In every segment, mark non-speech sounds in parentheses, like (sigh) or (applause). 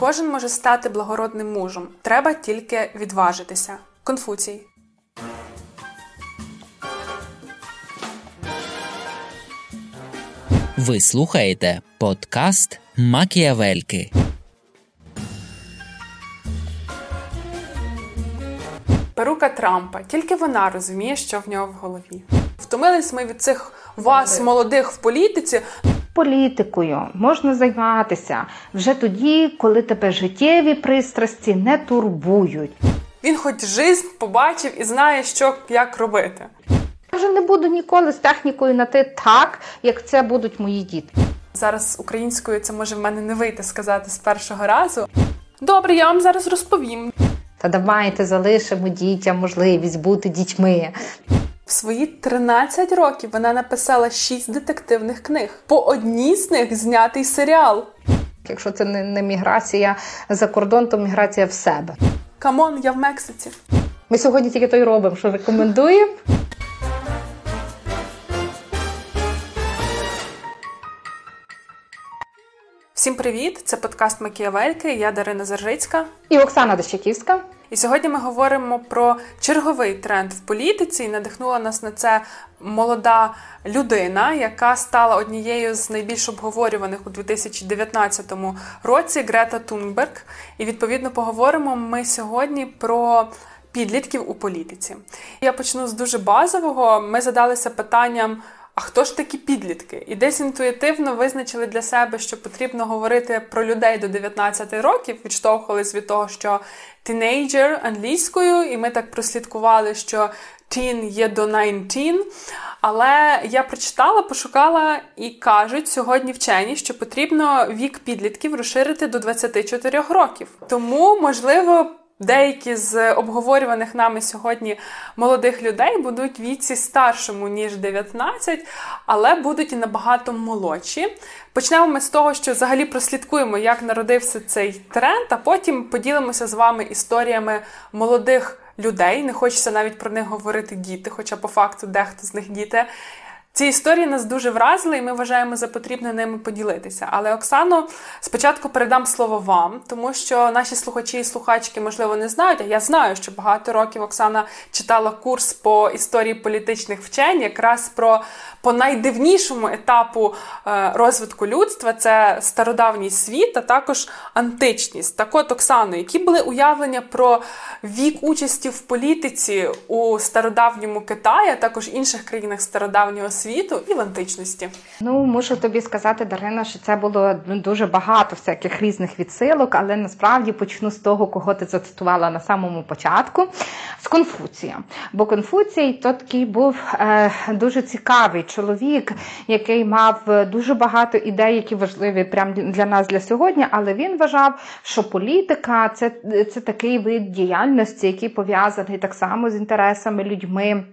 Кожен може стати благородним мужем. Треба тільки відважитися. Конфуцій. Ви слухаєте подкаст Макіавельки. Перука Трампа. Тільки вона розуміє, що в нього в голові. Втомились ми від цих вас, молодих в політиці. Політикою можна займатися вже тоді, коли тебе життєві пристрасті не турбують. Він хоч жизнь побачив і знає, що як робити. Я вже не буду ніколи з технікою на ти так, як це будуть мої діти. Зараз українською це може в мене не вийти сказати з першого разу. Добре, я вам зараз розповім. Та давайте залишимо дітям можливість бути дітьми. В свої 13 років вона написала 6 детективних книг. По одній з них знятий серіал. Якщо це не, не міграція за кордон, то міграція в себе. Come on, я в Мексиці. Ми сьогодні тільки то й робимо, що рекомендуємо. Всім привіт! Це подкаст Макіявельки. Я Дарина Заржицька. І Оксана Дощаківська. І сьогодні ми говоримо про черговий тренд в політиці. І надихнула нас на це молода людина, яка стала однією з найбільш обговорюваних у 2019 році Грета Тунберг. І відповідно поговоримо ми сьогодні про. Підлітків у політиці. Я почну з дуже базового. Ми задалися питанням: а хто ж такі підлітки? І десь інтуїтивно визначили для себе, що потрібно говорити про людей до 19 років, відштовхувались від того, що тінейджер англійською, і ми так прослідкували, що teen є до 19. Але я прочитала, пошукала і кажуть сьогодні вчені, що потрібно вік підлітків розширити до 24 років. Тому, можливо. Деякі з обговорюваних нами сьогодні молодих людей будуть віці старшому, ніж 19, але будуть і набагато молодші. Почнемо ми з того, що взагалі прослідкуємо, як народився цей тренд, а потім поділимося з вами історіями молодих людей. Не хочеться навіть про них говорити діти, хоча по факту дехто з них діти. Ці історії нас дуже вразили, і ми вважаємо за потрібне ними поділитися. Але Оксано, спочатку передам слово вам, тому що наші слухачі і слухачки, можливо, не знають. А я знаю, що багато років Оксана читала курс по історії політичних вчень, якраз про по найдивнішому етапу е, розвитку людства це стародавній світ, а також античність. Так от, Оксано, які були уявлення про вік участі в політиці у стародавньому Китаї, а також інших країнах стародавнього світу і в античності? Ну, мушу тобі сказати, Дарина, що це було дуже багато всяких різних відсилок, але насправді почну з того, кого ти зацитувала на самому початку, з Конфуція. Бо Конфуцій то такий був е, дуже цікавий чоловік, який мав дуже багато ідей, які важливі прямо для нас для сьогодні. Але він вважав, що політика це, це такий вид діяльності, який пов'язаний так само з інтересами людьми.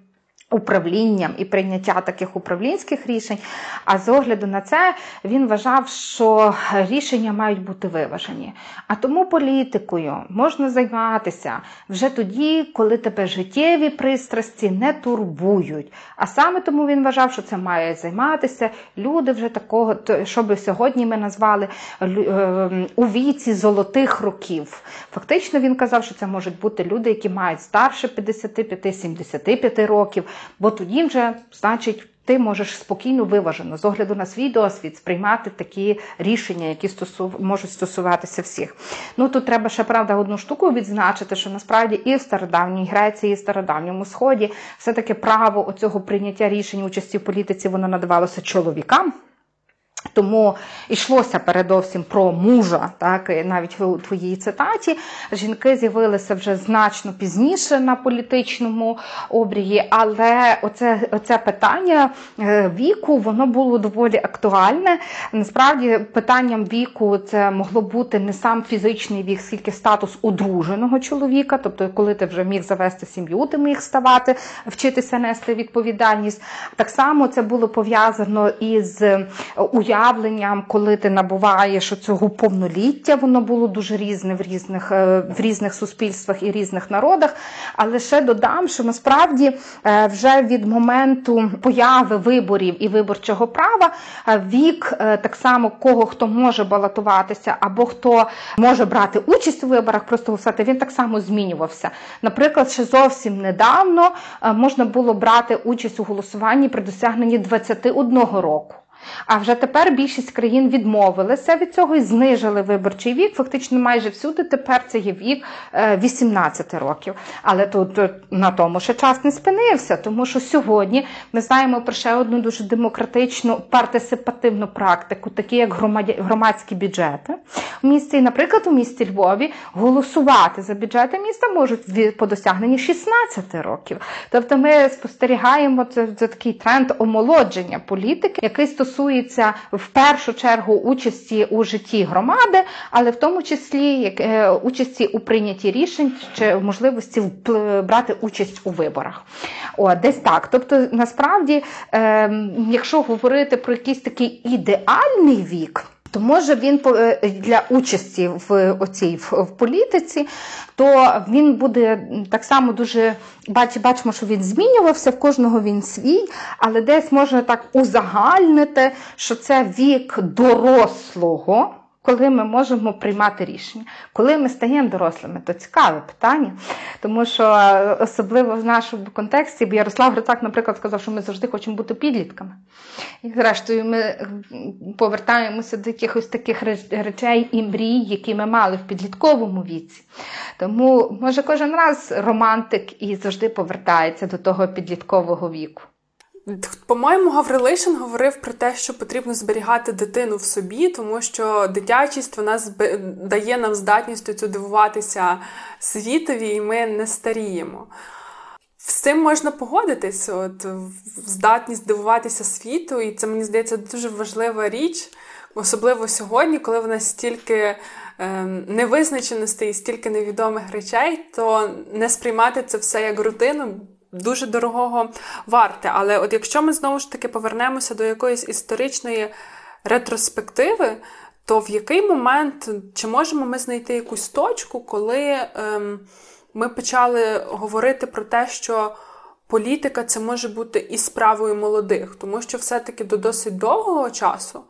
Управлінням і прийняття таких управлінських рішень. А з огляду на це він вважав, що рішення мають бути виважені. А тому політикою можна займатися вже тоді, коли тебе життєві пристрасті не турбують. А саме тому він вважав, що це має займатися люди вже такого, що би сьогодні ми назвали у віці золотих років. Фактично він казав, що це можуть бути люди, які мають старше 55-75 років. Бо тоді вже, значить, ти можеш спокійно виважено, з огляду на свій досвід, сприймати такі рішення, які стосу... можуть стосуватися всіх. Ну тут треба ще правда одну штуку відзначити, що насправді і в стародавній Греції, і в стародавньому сході все-таки право оцього прийняття рішень участі в політиці воно надавалося чоловікам. Тому йшлося передовсім про мужа, так навіть у твоїй цитаті жінки з'явилися вже значно пізніше на політичному обрії, але оце, оце питання е, віку воно було доволі актуальне. Насправді, питанням віку це могло бути не сам фізичний вік, скільки статус одруженого чоловіка, тобто, коли ти вже міг завести сім'ю, ти міг ставати, вчитися нести відповідальність. Так само це було пов'язано із уявленням коли ти набуваєш цього повноліття, воно було дуже різне в різних е, в різних суспільствах і різних народах. Але ще додам, що насправді е, вже від моменту появи виборів і виборчого права вік так само кого хто може балотуватися або хто може брати участь у виборах, просто голосувати, він так само змінювався. Наприклад, ще зовсім недавно можна було брати участь у голосуванні при досягненні 21 року. А вже тепер більшість країн відмовилися від цього і знижили виборчий вік. Фактично, майже всюди тепер це є вік 18 е, років. Але тут на тому ще час не спинився, тому що сьогодні ми знаємо про ще одну дуже демократичну партисипативну практику, такі як громадські бюджети в місті. наприклад, у місті Львові голосувати за бюджети міста можуть по досягненні 16 років. Тобто ми спостерігаємо це, це такий тренд омолодження політики, який стосується стосується в першу чергу участі у житті громади, але в тому числі як е, участі у прийнятті рішень чи можливості брати участь у виборах. О, десь так. Тобто, насправді, е, якщо говорити про якийсь такий ідеальний вік то може він е, для участі в оцій в політиці, то він буде так само дуже бач, бачимо, що він змінювався, в кожного він свій, але десь можна так узагальнити, що це вік дорослого коли ми можемо приймати рішення. Коли ми стаємо дорослими, то цікаве питання, тому що е, особливо в нашому контексті, бо Ярослав Грицак, наприклад, сказав, що ми завжди хочемо бути підлітками. І зрештою, ми повертаємося до якихось таких речей і мрій, які ми мали в підлітковому віці. Тому, може, кожен раз романтик і завжди повертається до того підліткового віку. По-моєму, Гаврилишин говорив про те, що потрібно зберігати дитину в собі, тому що дитячість вона дає нам здатність цю дивуватися світові, і ми не старіємо. З цим можна погодитись, от здатність дивуватися світу, і це мені здається дуже важлива річ, особливо сьогодні, коли в нас стільки е, невизначеностей, стільки невідомих речей, то не сприймати це все як рутину дуже дорогого варте. Але от якщо ми знову ж таки повернемося до якоїсь історичної ретроспективи, то в який момент чи можемо ми знайти якусь точку, коли ем, ми почали говорити про те, що політика це може бути і справою молодих, тому що все-таки до досить довгого часу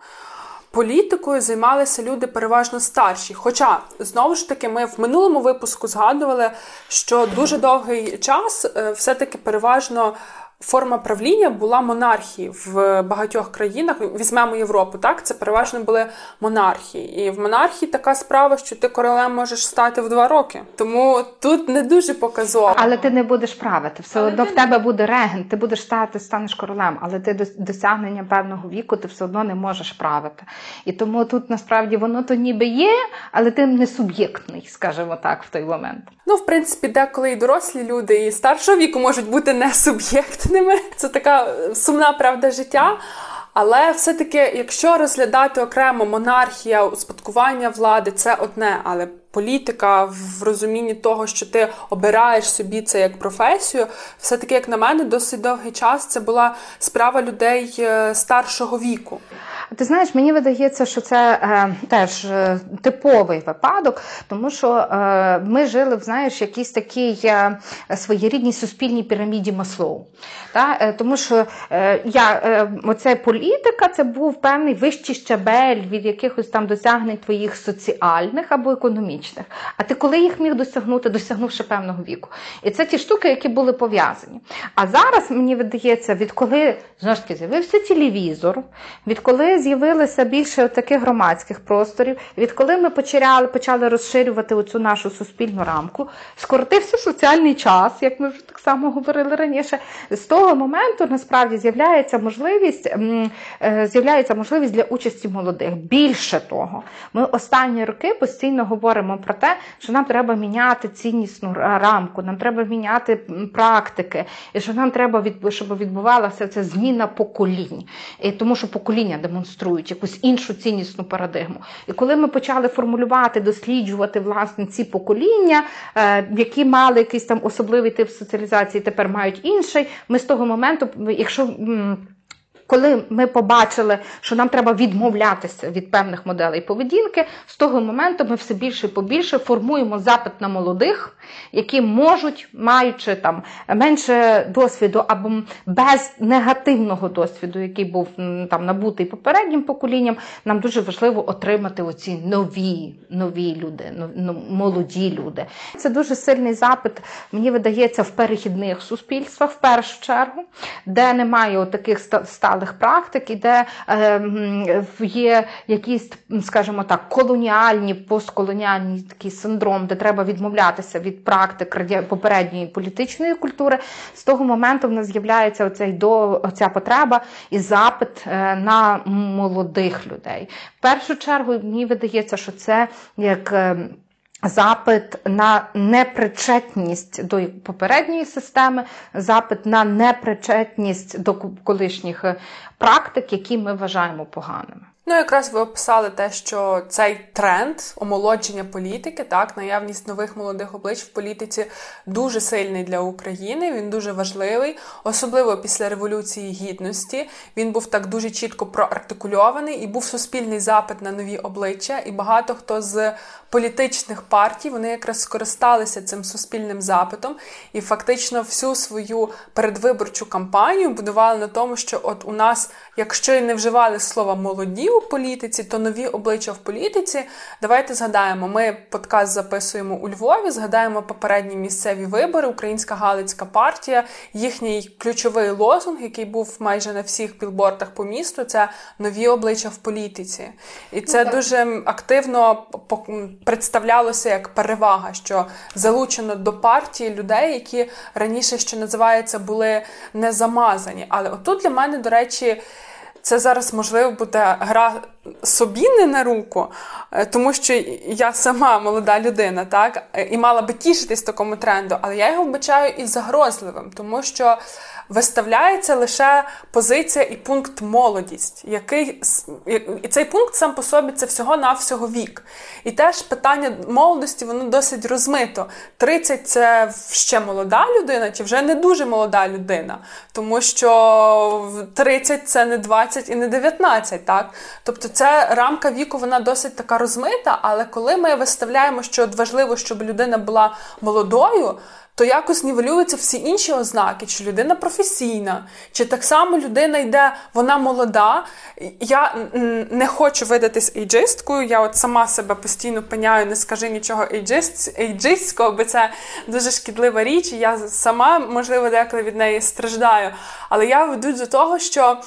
політикою займалися люди переважно старші. Хоча, знову ж таки, ми в минулому випуску згадували, що дуже довгий час е, все-таки переважно форма правління була монархії в багатьох країнах. Візьмемо Європу, так це переважно були монархії. І в монархії така справа, що ти королем можеш стати в два роки. Тому тут не дуже показово. Але ти не будеш правити. Все але одно в тебе буде регент, ти будеш стати, станеш королем, але ти досягнення певного віку ти все одно не можеш правити. І тому тут насправді воно то ніби є, але ти не суб'єктний, скажімо так, в той момент. Ну, в принципі, деколи і дорослі люди, і старшого віку можуть бути не суб'єктними. Це така сумна правда життя. Але все-таки, якщо розглядати окремо монархія, успадкування влади, це одне, але політика в розумінні того, що ти обираєш собі це як професію, все-таки, як на мене, досить довгий час це була справа людей е, старшого віку. Ти знаєш, мені видається, що це е, теж е, типовий випадок, тому що е, ми жили в знаєш, якійсь такій е, своєрідній суспільній піраміді Маслоу. Та? Е, тому що е, я, е, оце політика це був певний вищий щабель від якихось там досягнень твоїх соціальних або економічних. А ти коли їх міг досягнути, досягнувши певного віку? І це ті штуки, які були пов'язані. А зараз мені видається, відколи знову ж таки з'явився телевізор, відколи з'явилося більше таких громадських просторів. Відколи ми почали почали розширювати оцю нашу суспільну рамку, скоротився соціальний час, як ми вже так само говорили раніше. З того моменту насправді з'являється можливість е, з'являється можливість для участі молодих. Більше того, ми останні роки постійно говоримо про те, що нам треба міняти ціннісну рамку, нам треба міняти практики, і що нам треба щоб відбувалася ця зміна поколінь, і тому що покоління демонструє демонструють якусь іншу ціннісну парадигму. І коли ми почали формулювати, досліджувати власне ці покоління, е, які мали якийсь там особливий тип соціалізації, тепер мають інший. Ми з того моменту, якщо коли ми побачили, що нам треба відмовлятися від певних моделей поведінки, з того моменту ми все більше і побільше формуємо запит на молодих, які можуть, маючи там менше досвіду або без негативного досвіду, який був там набутий попереднім поколінням, нам дуже важливо отримати оці нові нові люди, молоді люди. Це дуже сильний запит, мені видається, в перехідних суспільствах в першу чергу, де немає таких сталих практик, і де е, є якісь, скажімо так, колоніальні, постколоніальні такий синдром, де треба відмовлятися від практик попередньої політичної культури. З того моменту в нас з'являється оцей до оця потреба і запит е, на молодих людей. В першу чергу мені видається, що це як. Е, запит на непричетність до попередньої системи, запит на непричетність до колишніх практик, які ми вважаємо поганими. Ну, якраз ви описали те, що цей тренд омолодження політики, так, наявність нових молодих облич в політиці дуже сильний для України. Він дуже важливий, особливо після революції гідності. Він був так дуже чітко проартикульований і був суспільний запит на нові обличчя. І багато хто з політичних партій вони якраз скористалися цим суспільним запитом і фактично всю свою передвиборчу кампанію будували на тому, що от у нас, якщо і не вживали слова молоді у політиці, то нові обличчя в політиці. Давайте згадаємо, ми подкаст записуємо у Львові, згадаємо попередні місцеві вибори, Українська Галицька партія, їхній ключовий лозунг, який був майже на всіх білбордах по місту, це нові обличчя в політиці. І це ну, дуже активно представлялося як перевага, що залучено до партії людей, які раніше, що називається, були не замазані. Але отут для мене, до речі, це зараз можливо буде гра собі не на руку, е, тому що я сама молода людина, так, і мала би тішитись такому тренду, але я його вбачаю і загрозливим, тому що виставляється лише позиція і пункт молодість, який і цей пункт сам по собі це всього-навсього вік. І теж питання молодості воно досить розмито. 30 це ще молода людина, чи вже не дуже молода людина, тому що 30 це не 20 і не 19, так? Тобто це рамка віку, вона досить така розмита, але коли ми виставляємо, що важливо, щоб людина була молодою то якось нівелюються всі інші ознаки, чи людина професійна, чи так само людина йде, вона молода. Я не хочу видатись ейджисткою, я от сама себе постійно пеняю, не скажи нічого ейджистського, бо це дуже шкідлива річ, і я сама, можливо, деколи від неї страждаю. Але я веду до того, що.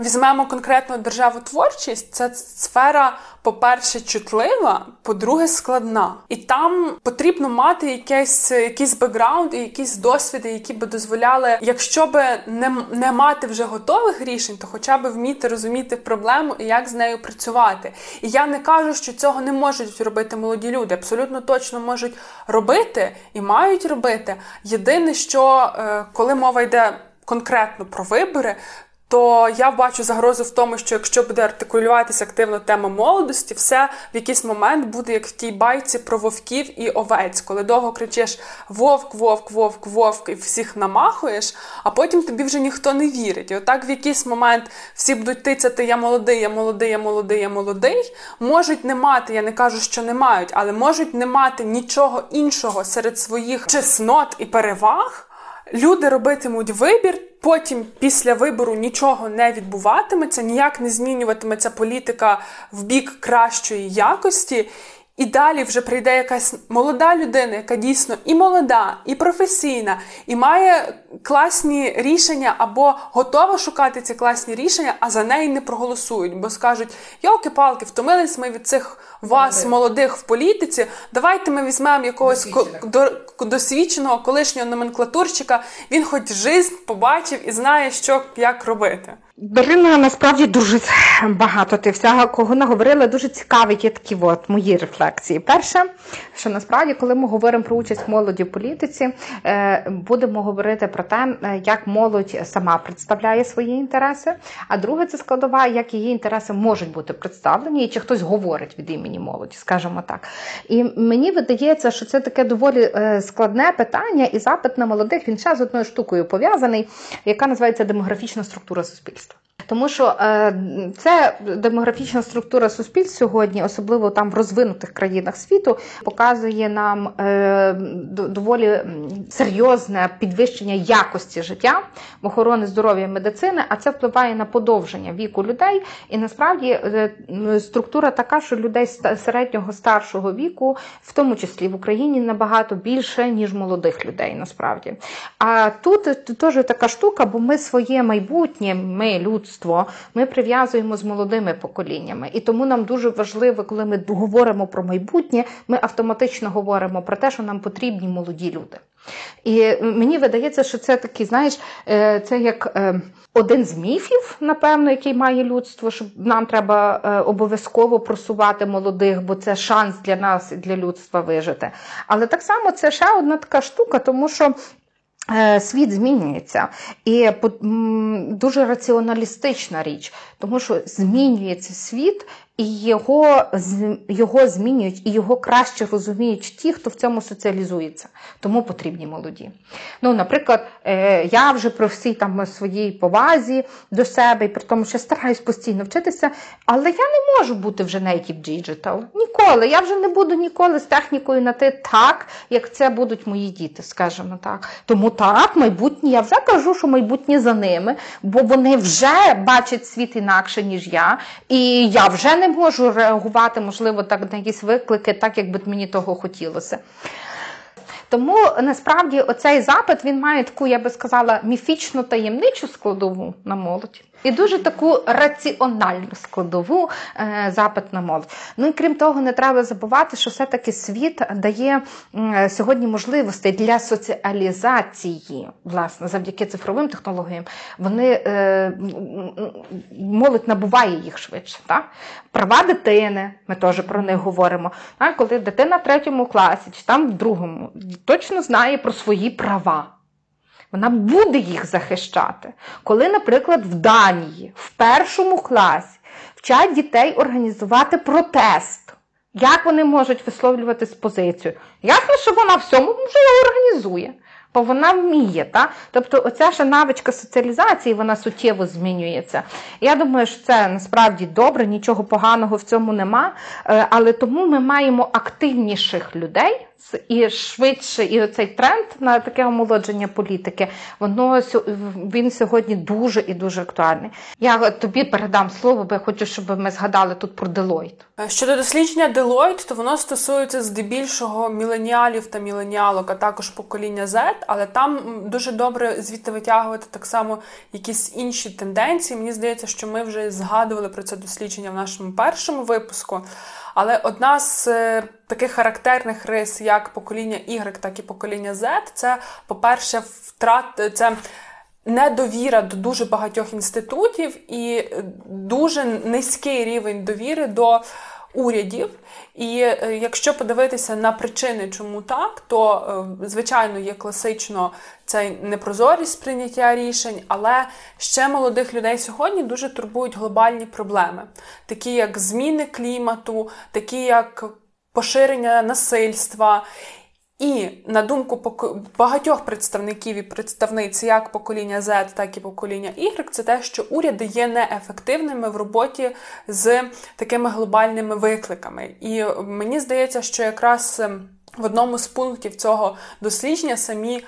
Візьмемо конкретно державотворчість, це сфера, по-перше, чутлива, по-друге, складна. І там потрібно мати якийсь якийсь бекграунд і якісь досвіди, які би дозволяли, якщо би не не мати вже готових рішень, то хоча б вміти розуміти проблему і як з нею працювати. І я не кажу, що цього не можуть робити молоді люди. Абсолютно точно можуть робити і мають робити. Єдине, що е, коли мова йде. Конкретно про вибори, то я бачу загрозу в тому, що якщо буде артикулюватися активно тема молодості, все в якийсь момент буде як в тій байці про вовків і овець, коли довго кричиш вовк, вовк, вовк, вовк і всіх намахуєш, а потім тобі вже ніхто не вірить. І отак в якийсь момент всі будуть тицяти Я молодий, я молодий, я молодий, я молодий. Можуть не мати, я не кажу, що не мають, але можуть не мати нічого іншого серед своїх чеснот і переваг. Люди робитимуть вибір. Потім після вибору нічого не відбуватиметься, ніяк не змінюватиметься політика в бік кращої якості. І далі вже прийде якась молода людина, яка дійсно і молода, і професійна, і має класні рішення або готова шукати ці класні рішення, а за неї не проголосують, бо скажуть: йолки-палки, втомились ми від цих вас, молодих в політиці. Давайте ми візьмемо якогось Досвідченого. досвідченого колишнього номенклатурщика. Він хоч жизнь побачив і знає, що як робити. Дарина насправді дуже багато ти всього, кого наговорила, дуже цікаві є такі от мої рефлексії. Перше, що насправді, коли ми говоримо про участь молоді в політиці, е, будемо говорити про те, е, як молодь сама представляє свої інтереси. А друге, це складова, як її інтереси можуть бути представлені, і чи хтось говорить від імені молоді, скажімо так. І мені видається, що це таке доволі е, складне питання, і запит на молодих він ще з одною штукою пов'язаний, яка називається демографічна структура суспільства. Тому що е, це демографічна структура суспільств сьогодні, особливо там в розвинутих країнах світу, показує нам е, доволі серйозне підвищення якості життя, охорони здоров'я медицини, а це впливає на подовження віку людей. І насправді е, структура така, що людей середнього старшого віку, в тому числі в Україні, набагато більше ніж молодих людей. Насправді, а тут теж така штука, бо ми своє майбутнє, ми людство, ми прив'язуємо з молодими поколіннями. І тому нам дуже важливо, коли ми говоримо про майбутнє, ми автоматично говоримо про те, що нам потрібні молоді люди. І мені видається, що це такий, знаєш, е, це як е, один з міфів, напевно, який має людство, що нам треба е, обов'язково просувати молодих, бо це шанс для нас і для людства вижити. Але так само це ще одна така штука, тому що. Світ змінюється. І дуже раціоналістична річ, тому що змінюється світ, і його його змінюють, і його краще розуміють ті, хто в цьому соціалізується. Тому потрібні молоді. Ну, Наприклад, е, я вже про всій там своїй повазі до себе, і при тому, що стараюсь постійно вчитися, але я не можу бути вже native digital. Ніколи. Я вже не буду ніколи з технікою на ти так, як це будуть мої діти, скажімо так. Тому так, майбутнє, я вже кажу, що майбутнє за ними, бо вони вже бачать світ інакше, ніж я, і я вже не не можу реагувати, можливо, так на якісь виклики, так як би мені того хотілося. Тому насправді оцей запит він має таку, я би сказала, міфічну таємничу складову на молодь і дуже таку раціональну складову е, запит на молодь. Ну і крім того, не треба забувати, що все-таки світ дає сьогодні можливості для соціалізації, власне, завдяки цифровим технологіям, вони е, молодь набуває їх швидше. Так? Права дитини, ми теж про них говоримо. Так? Коли дитина в третьому класі чи там в другому точно знає про свої права. Вона буде їх захищати. Коли, наприклад, в Данії в першому класі вчать дітей організувати протест, як вони можуть висловлювати позицію? Ясно, що вона всьому вже організує бо вона вміє. Та? Тобто оця ж навичка соціалізації вона суттєво змінюється. Я думаю, що це насправді добре, нічого поганого в цьому нема. Е, але тому ми маємо активніших людей і швидше, і оцей тренд на таке омолодження політики, воно він сьогодні дуже і дуже актуальний. Я тобі передам слово, бо я хочу, щоб ми згадали тут про Deloitte. Щодо дослідження Deloitte, то воно стосується здебільшого міленіалів та міленіалок, а також покоління Z, але там дуже добре звідти витягувати так само якісь інші тенденції. Мені здається, що ми вже згадували про це дослідження в нашому першому випуску. Але одна з е, таких характерних рис, як покоління Y, так і покоління Z, це, по-перше, втрат це. Недовіра до дуже багатьох інститутів і дуже низький рівень довіри до урядів. І е, якщо подивитися на причини, чому так, то е, звичайно є класично цей непрозорість прийняття рішень, але ще молодих людей сьогодні дуже турбують глобальні проблеми, такі як зміни клімату, такі як поширення насильства. І на думку багатьох представників і представниць, як покоління Z, так і покоління Y, це те, що уряди є неефективними в роботі з такими глобальними викликами. І мені здається, що якраз ем, в одному з пунктів цього дослідження самі.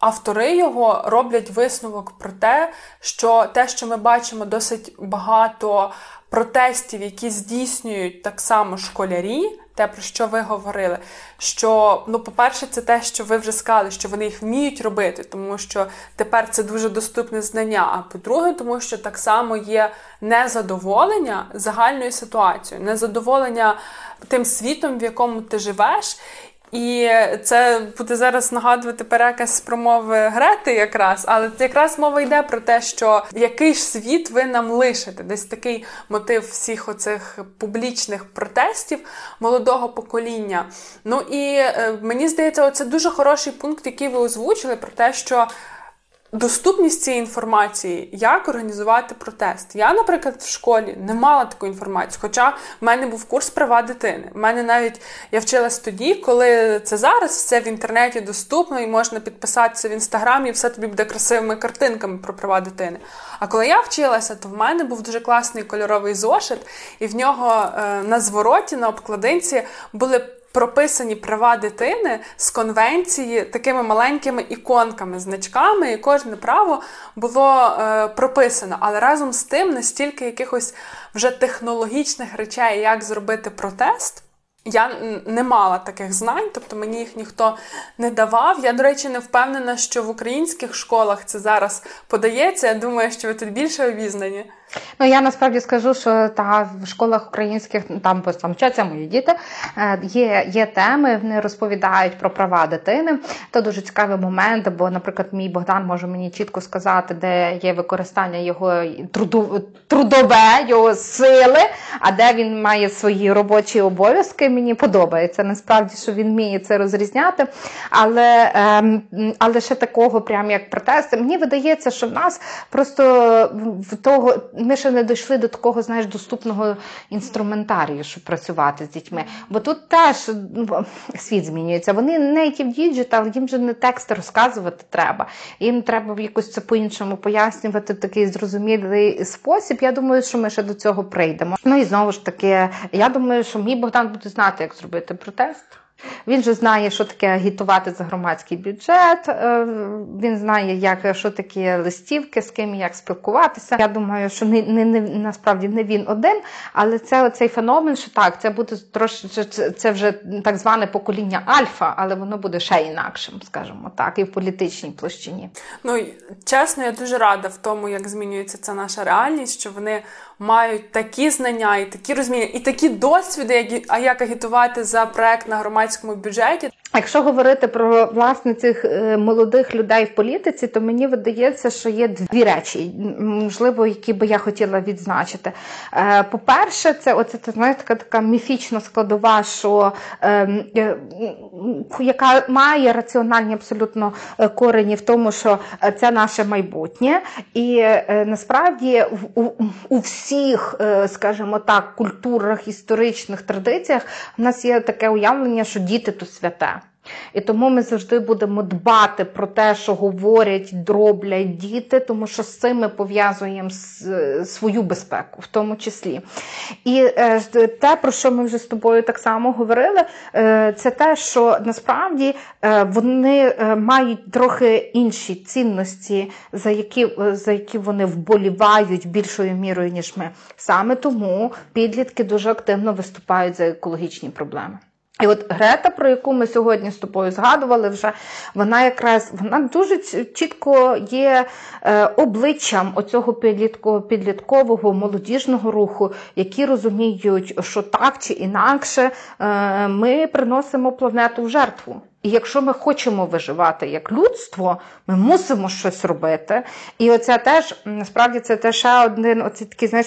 Автори його роблять висновок про те, що те, що ми бачимо досить багато протестів, які здійснюють так само школярі, те, про що ви говорили. Що, ну, по-перше, це те, що ви вже сказали, що вони їх вміють робити, тому що тепер це дуже доступне знання. А по-друге, тому що так само є незадоволення загальною ситуацією, незадоволення тим світом, в якому ти живеш. І це буде зараз нагадувати переказ промови Грети, якраз, але якраз мова йде про те, що який ж світ ви нам лишите. Десь такий мотив всіх оцих публічних протестів молодого покоління. Ну і е, мені здається, це дуже хороший пункт, який ви озвучили, про те, що доступність цієї інформації, як організувати протест. Я, наприклад, в школі не мала такої інформації, хоча в мене був курс права дитини. В мене навіть я вчилась тоді, коли це зараз все в інтернеті доступно і можна підписатися в інстаграмі, все тобі буде красивими картинками про права дитини. А коли я вчилася, то в мене був дуже класний кольоровий зошит, і в нього е, на звороті, на обкладинці були прописані права дитини з конвенції такими маленькими іконками, значками, і кожне право було е, прописано. Але разом з тим настільки якихось вже технологічних речей, як зробити протест. Я не мала таких знань, тобто мені їх ніхто не давав. Я, до речі, не впевнена, що в українських школах це зараз подається. Я думаю, що ви тут більше обізнані. Ну я насправді скажу, що та в школах українських там там вчаться мої діти. Е, є є теми, вони розповідають про права дитини. Це дуже цікавий момент, бо, наприклад, мій Богдан може мені чітко сказати, де є використання його труду, трудове, його сили, а де він має свої робочі обов'язки. Мені подобається. Насправді, що він вміє це розрізняти. Але ем, але ще такого, прям як протести, мені видається, що в нас просто в того ми ще не дійшли до такого, знаєш, доступного інструментарію, щоб працювати з дітьми. Бо тут теж ну, світ змінюється. Вони native digital, їм же не текст розказувати треба. Їм треба якось це по-іншому пояснювати такий зрозумілий спосіб. Я думаю, що ми ще до цього прийдемо. Ну і знову ж таки, я думаю, що мій Богдан буде знати, як зробити протест. Він же знає, що таке агітувати за громадський бюджет. Е, він знає, як що таке листівки, з ким як спілкуватися. Я думаю, що не, не, не насправді не він один, але це оцей феномен, що так, це буде трошки це вже так зване покоління альфа, але воно буде ще інакшим, скажімо так, і в політичній площині. Ну чесно, я дуже рада в тому, як змінюється ця наша реальність, що вони мають такі знання і такі розуміння, і такі досвіди, як агітувати за проект на громадському бюджеті. Якщо говорити про власне цих е, молодих людей в політиці, то мені видається, що є дві речі, можливо, які би я хотіла відзначити. Е, по-перше, це оце це знаєте, така така міфічна складова, що ем, е, яка має раціональні абсолютно корені в тому, що це наше майбутнє, і насправді у, у всіх, скажімо так, культурах, історичних традиціях в нас є таке уявлення, що діти то святе. І тому ми завжди будемо дбати про те, що говорять, дроблять діти, тому що з цим ми пов'язуємо свою безпеку, в тому числі. І е, те, про що ми вже з тобою так само говорили, е, це те, що насправді е, вони мають трохи інші цінності, за які, за які вони вболівають більшою мірою, ніж ми. Саме тому підлітки дуже активно виступають за екологічні проблеми. І от Грета, про яку ми сьогодні з тобою згадували, вже вона якраз вона дуже чітко є е, обличчям оцього підліткового молодіжного руху, які розуміють, що так чи інакше е, ми приносимо планету в жертву. І якщо ми хочемо виживати як людство, ми мусимо щось робити. І оця теж насправді це теж ще один оці такий, знаєш,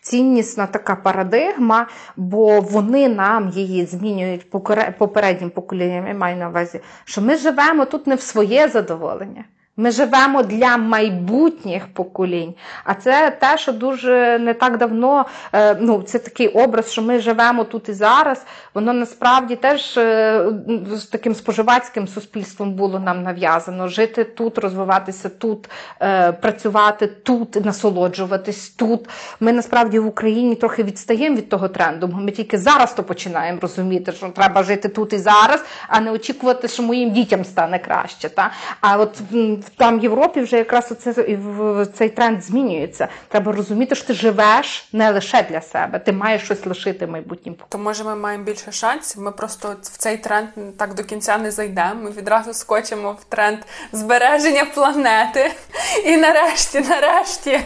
ціннісна така парадигма, бо вони нам її змінюють попереднім поколінням, я маю на увазі, що ми живемо тут не в своє задоволення. Ми живемо для майбутніх поколінь. А це те, що дуже не так давно, е, ну це такий образ, що ми живемо тут і зараз. Воно насправді теж е, з таким споживацьким суспільством було нам нав'язано. Жити тут, розвиватися тут, е, працювати тут, насолоджуватись тут. Ми насправді в Україні трохи відстаємо від того тренду. Ми тільки зараз то починаємо розуміти, що треба жити тут і зараз, а не очікувати, що моїм дітям стане краще. Та? А от там в Європі вже якраз оце, цей тренд змінюється. Треба розуміти, що ти живеш не лише для себе, ти маєш щось лишити майбутнім. То може ми маємо більше шансів. Ми просто в цей тренд так до кінця не зайдемо. Ми відразу скочимо в тренд збереження планети. І нарешті, нарешті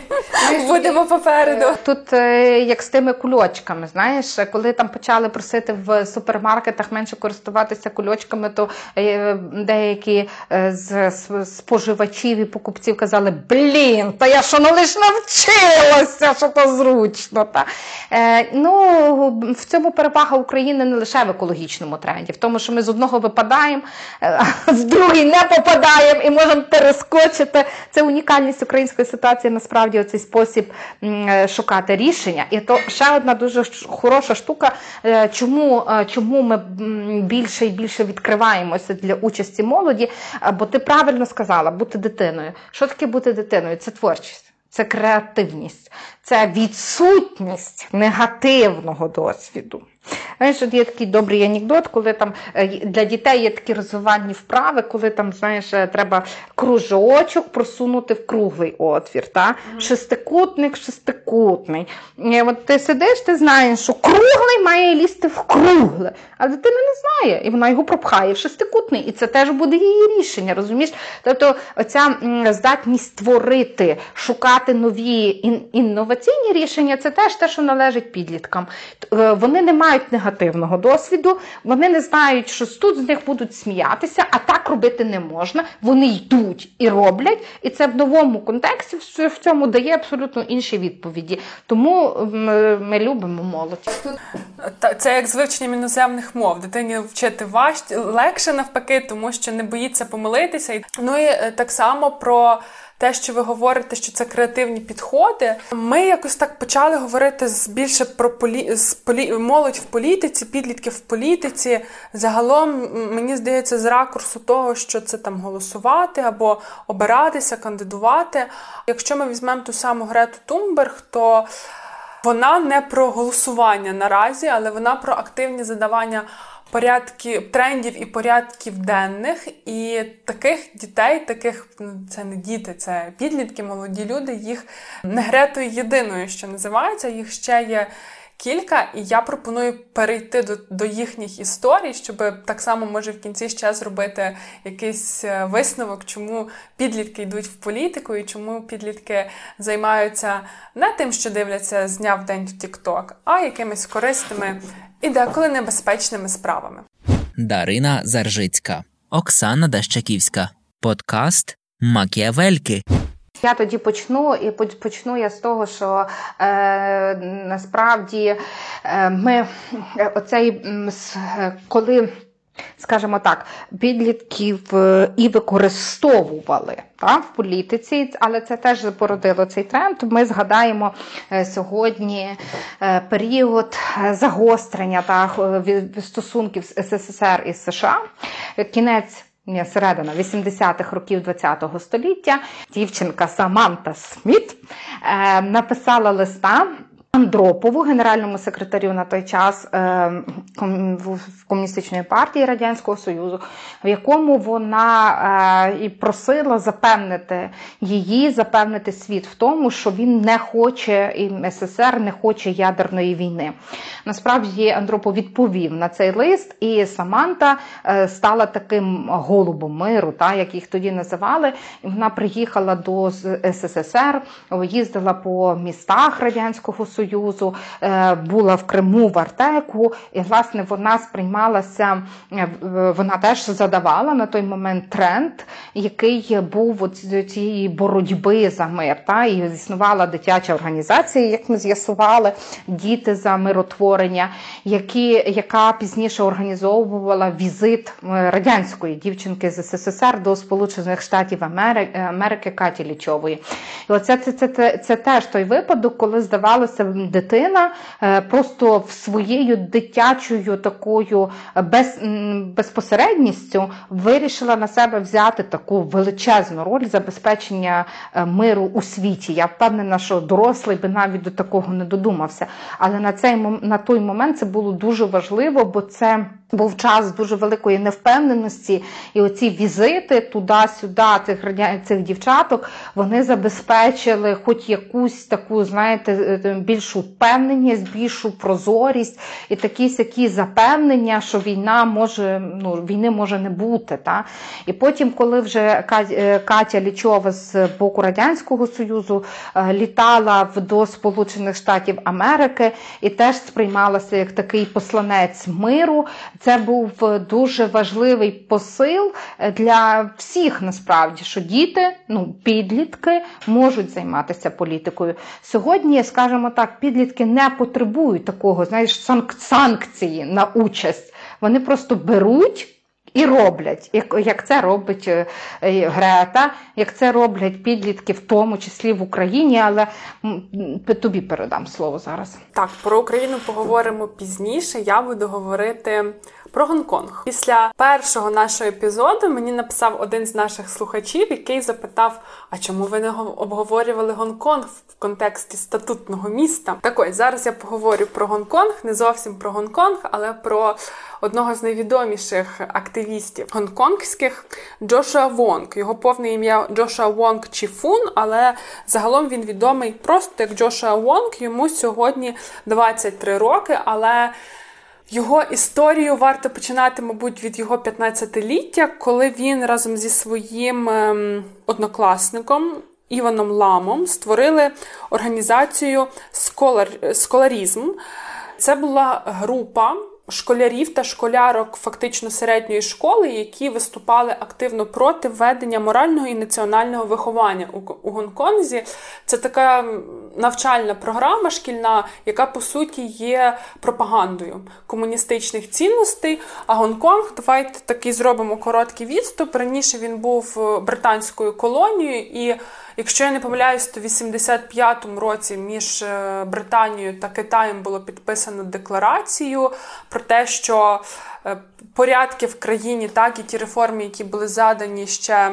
будемо попереду. Тут е, як з тими кульочками, знаєш, коли там почали просити в супермаркетах менше користуватися кульочками, то е, деякі е, з споживачів споживачів і покупців казали: Блін, та я що ну лиш навчилася, що то зручно. Та? Е, ну, В цьому перевага України не лише в екологічному тренді, в тому, що ми з одного випадаємо, а з другий не попадаємо і можемо перескочити. Це унікальність української ситуації, насправді, оцей спосіб е, шукати рішення. І то ще одна дуже хороша штука, е, чому, чому ми більше і більше відкриваємося для участі молоді. Бо ти правильно сказала, бути дитиною. Що таке бути дитиною? Це творчість, це креативність, це відсутність негативного досвіду. Знаєш, от є такий добрий анекдот, коли там е, для дітей є такі розвивальні вправи, коли там, знаєш, е, треба кружочок просунути в круглий отвір. Та? Mm-hmm. Шестикутник, шестикутний. І от Ти сидиш, ти знаєш, що круглий має лізти в кругле, а дитина не знає, і вона його пропхає в шестикутний. І це теж буде її рішення, розумієш? Тобто оця здатність створити, шукати нові інноваційні рішення це теж те, що належить підліткам. Е, вони не мають негативного досвіду, вони не знають, що тут з них будуть сміятися, а так робити не можна. Вони йдуть і роблять, і це в новому контексті в цьому дає абсолютно інші відповіді. Тому ми любимо молодь. Це як з вивченням іноземних мов. Дитині вчити важче легше навпаки, тому що не боїться помилитися. Ну і е, так само про те, що ви говорите, що це креативні підходи. Ми якось так почали говорити більше про полі... з полі... молодь в політиці, підлітки в політиці. Загалом, мені здається, з ракурсу того, що це там голосувати або обиратися, кандидувати. Якщо ми візьмемо ту саму Грету Тумберг, то вона не про голосування наразі, але вона про активні задавання порядків трендів і порядків денних. І таких дітей, таких ну, це не діти, це підлітки, молоді люди, їх не гретою єдиною, що називається, їх ще є. Кілька, і я пропоную перейти до до їхніх історій, щоб так само може в кінці ще зробити якийсь е, висновок, чому підлітки йдуть в політику і чому підлітки займаються не тим, що дивляться з дня в день в TikTok, а якимись корисними і деколи небезпечними справами. Дарина Заржицька, Оксана Дащаківська, подкаст Макіавельки. Я тоді почну, і почну я з того, що е, насправді е, ми оцей коли скажімо так, підлітків е, і використовували та, в політиці, але це теж породило цей тренд. Ми згадаємо е, сьогодні е, період загострення та стосунків СССР і США, кінець. Середина 80-х років ХХ століття дівчинка Саманта Сміт написала листа Андропову, генеральному секретарю на той час е, комуністичної партії Радянського Союзу, в якому вона е, і просила запевнити її, запевнити світ в тому, що він не хоче, і СССР не хоче ядерної війни. Насправді Андропов відповів на цей лист, і Саманта е, стала таким голубом миру, та, як їх тоді називали. І Вона приїхала до СССР, їздила по містах Радянського Союзу. Союзу, е, була в Криму в Артеку, і власне вона сприймалася, е, вона теж задавала на той момент тренд, який був от цієї боротьби за мир. Та? І існувала дитяча організація, як ми з'ясували, діти за миротворення, які, яка пізніше організовувала візит е, радянської дівчинки з СССР до Сполучених Штатів Америки Каті Лічової. І оце це, це, це, це теж той випадок, коли здавалося дитина е, просто в своєю дитячою такою без, безпосередністю вирішила на себе взяти таку величезну роль забезпечення е, миру у світі. Я впевнена, що дорослий би навіть до такого не додумався. Але на цей на той момент це було дуже важливо, бо це був час дуже великої невпевненості, і оці візити туди-сюди, цих цих дівчаток, вони забезпечили хоч якусь таку, знаєте, е, більшу впевненість, більшу прозорість і такі сякі запевнення, що війна може ну війни може не бути. Та? І потім, коли вже е, Катя Лічова з боку Радянського Союзу е, літала до Сполучених Штатів Америки і теж сприймалася як такий посланець миру, це був дуже важливий посил для всіх насправді, що діти, ну підлітки можуть займатися політикою. Сьогодні, скажімо так, підлітки не потребують такого, знаєш, санкції на участь. Вони просто беруть. І роблять, як як це робить е, Грета, як це роблять підлітки, в тому числі в Україні, але тобі передам слово зараз. Так, про Україну поговоримо пізніше. Я буду говорити про Гонконг. Після першого нашого епізоду мені написав один з наших слухачів, який запитав: а чому ви не обговорювали Гонконг в контексті статутного міста? Так ось зараз я поговорю про Гонконг, не зовсім про Гонконг, але про одного з найвідоміших активістів гонконгських Джошуа Вонг. Його повне ім'я Джошуа Вонг Чіфун, але загалом він відомий просто як Джошуа Вонг. Йому сьогодні 23 роки, але. Його історію варто починати, мабуть, від його 15-ліття, коли він разом зі своїм ем, однокласником Іваном Ламом створили організацію Сколарізм. Це була група школярів та школярок фактично середньої школи, які виступали активно проти введення морального і національного виховання у Гонконзі. Це така навчальна програма шкільна, яка по суті є пропагандою комуністичних цінностей. А Гонконг, давайте такий зробимо короткий відступ. Раніше він був е, британською колонією і. Якщо я не помиляюсь, то в 85-му році між е, Британією та Китаєм було підписано декларацію про те, що е, порядки в країні, так і ті реформи, які були задані ще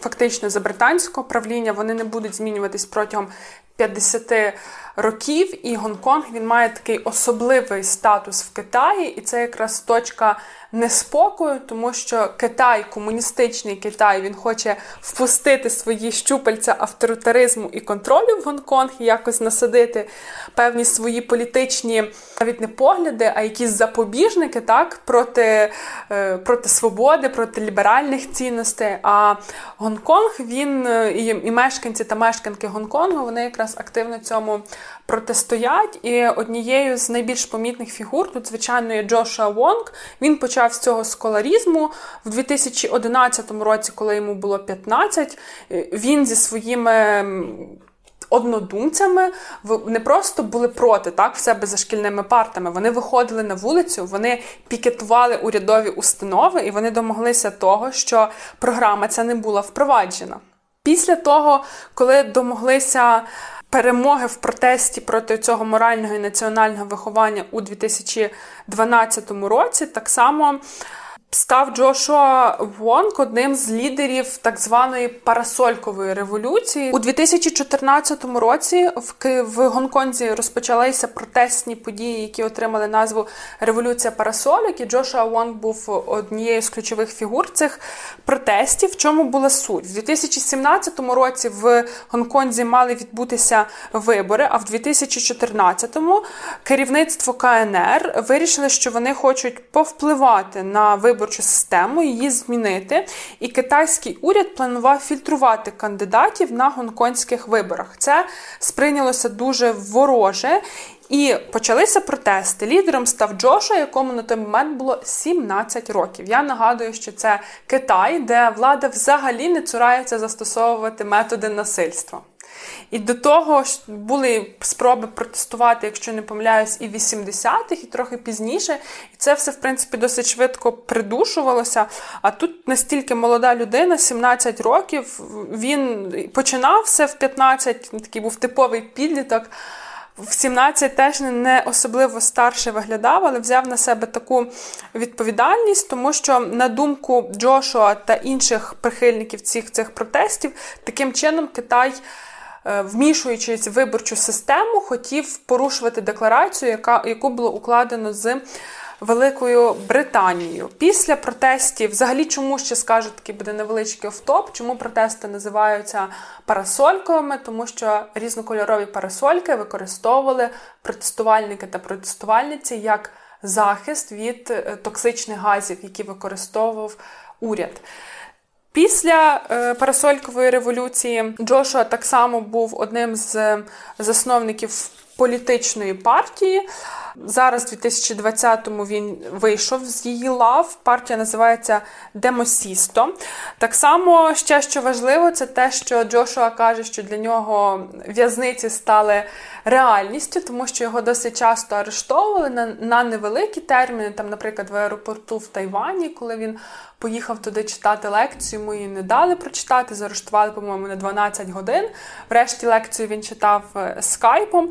фактично за британського правління, вони не будуть змінюватись протягом 50 років. І Гонконг він має такий особливий статус в Китаї, і це якраз точка неспокою, тому що Китай, комуністичний Китай, він хоче впустити свої щупальця авторитаризму і контролю в Гонконг і якось насадити певні свої політичні навіть не погляди, а якісь запобіжники так, проти е, проти свободи, проти ліберальних цінностей. А Гонконг він е, і, і мешканці та мешканки Гонконгу вони якраз активно цьому протистоять. І однією з найбільш помітних фігур тут, звичайно, є Джошуа Вонг. Він почав з цього сколарізму в 2011 році, коли йому було 15, він зі своїми. Однодумцями не просто були проти так в себе за шкільними партами. Вони виходили на вулицю, вони пікетували урядові установи, і вони домоглися того, що програма ця не була впроваджена. Після того, коли домоглися перемоги в протесті проти цього морального і національного виховання у 2012 році, так само Став Джошуа Вонг одним з лідерів так званої парасолькової революції у 2014 році. В в Гонконзі розпочалися протестні події, які отримали назву Революція Парасольок. І Джошуа Вонг був однією з ключових фігур цих протестів. В чому була суть? В 2017 році в Гонконзі мали відбутися вибори. А в 2014-му керівництво КНР вирішили, що вони хочуть повпливати на вибори виборчу систему, її змінити. І китайський уряд планував фільтрувати кандидатів на гонконгських виборах. Це сприйнялося дуже вороже. І почалися протести. Лідером став Джоша, якому на той момент було 17 років. Я нагадую, що це Китай, де влада взагалі не цурається застосовувати методи насильства. І до того ж були спроби протестувати, якщо не помиляюсь, і в 80-х, і трохи пізніше. І це все, в принципі, досить швидко придушувалося. А тут настільки молода людина, 17 років, він починав все в 15, такий був типовий підліток. В 17 теж не особливо старше виглядав, але взяв на себе таку відповідальність, тому що, на думку Джошуа та інших прихильників цих цих протестів, таким чином Китай. Е, вмішуючись в виборчу систему, хотів порушувати декларацію, яка, яку було укладено з Великою Британією. Після протестів, взагалі, чому ще скажу, такий буде невеличкий офтоп, чому протести називаються парасольками, тому що різнокольорові парасольки використовували протестувальники та протестувальниці як захист від е, токсичних газів, які використовував уряд. Після е, парасолькової революції Джошуа так само був одним з засновників політичної партії. Зараз, в 2020-му, він вийшов з її лав. Партія називається Демосісто. Так само ще що важливо, це те, що Джошуа каже, що для нього в'язниці стали реальністю, тому що його досить часто арештовували на, на невеликі терміни. Там, наприклад, в аеропорту в Тайвані, коли він поїхав туди читати лекцію, йому її не дали прочитати. Заарештували, по-моєму, на 12 годин. Врешті лекцію він читав е, скайпом.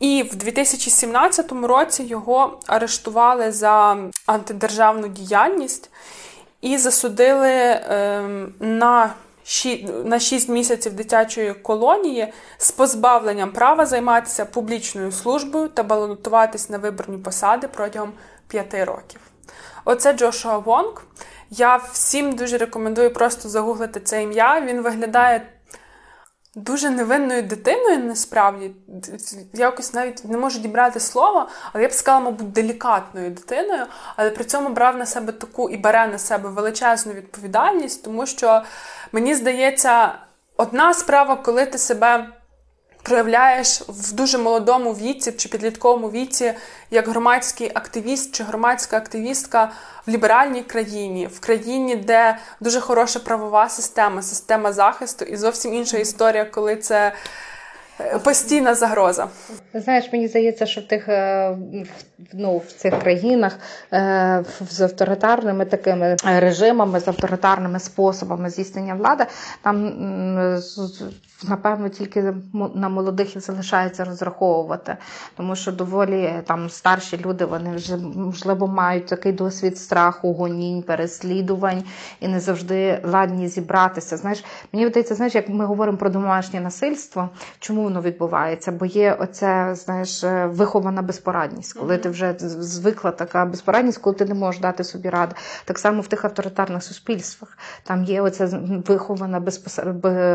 І в 2017 році його арештували за антидержавну діяльність і засудили е, на на 6 місяців дитячої колонії з позбавленням права займатися публічною службою та балотуватись на виборні посади протягом 5 років. Оце Джошуа Вонг. Я всім дуже рекомендую просто загуглити це ім'я. Він виглядає дуже невинною дитиною, насправді. Я якось навіть не можу дібрати слово, але я б сказала, мабуть, делікатною дитиною, але при цьому брав на себе таку і бере на себе величезну відповідальність, тому що мені здається, одна справа, коли ти себе проявляєш в дуже молодому віці чи підлітковому віці як громадський активіст чи громадська активістка в ліберальній країні, в країні, де дуже хороша правова система, система захисту, і зовсім інша історія, коли це. Е, постійна загроза. Знаєш, мені здається, що в тих е, ну, в цих країнах е, з авторитарними такими режимами, з авторитарними способами здійснення влади, там напевно тільки на молодих і залишається розраховувати, тому що доволі там старші люди вони вже можливо мають такий досвід страху, гонінь, переслідувань і не завжди ладні зібратися. Знаєш, мені здається, знаєш, як ми говоримо про домашнє насильство, чому воно відбувається? Бо є оця, знаєш, вихована безпорадність, коли ти вже звикла така безпорадність, коли ти не можеш дати собі ради. Так само в тих авторитарних суспільствах там є оця вихована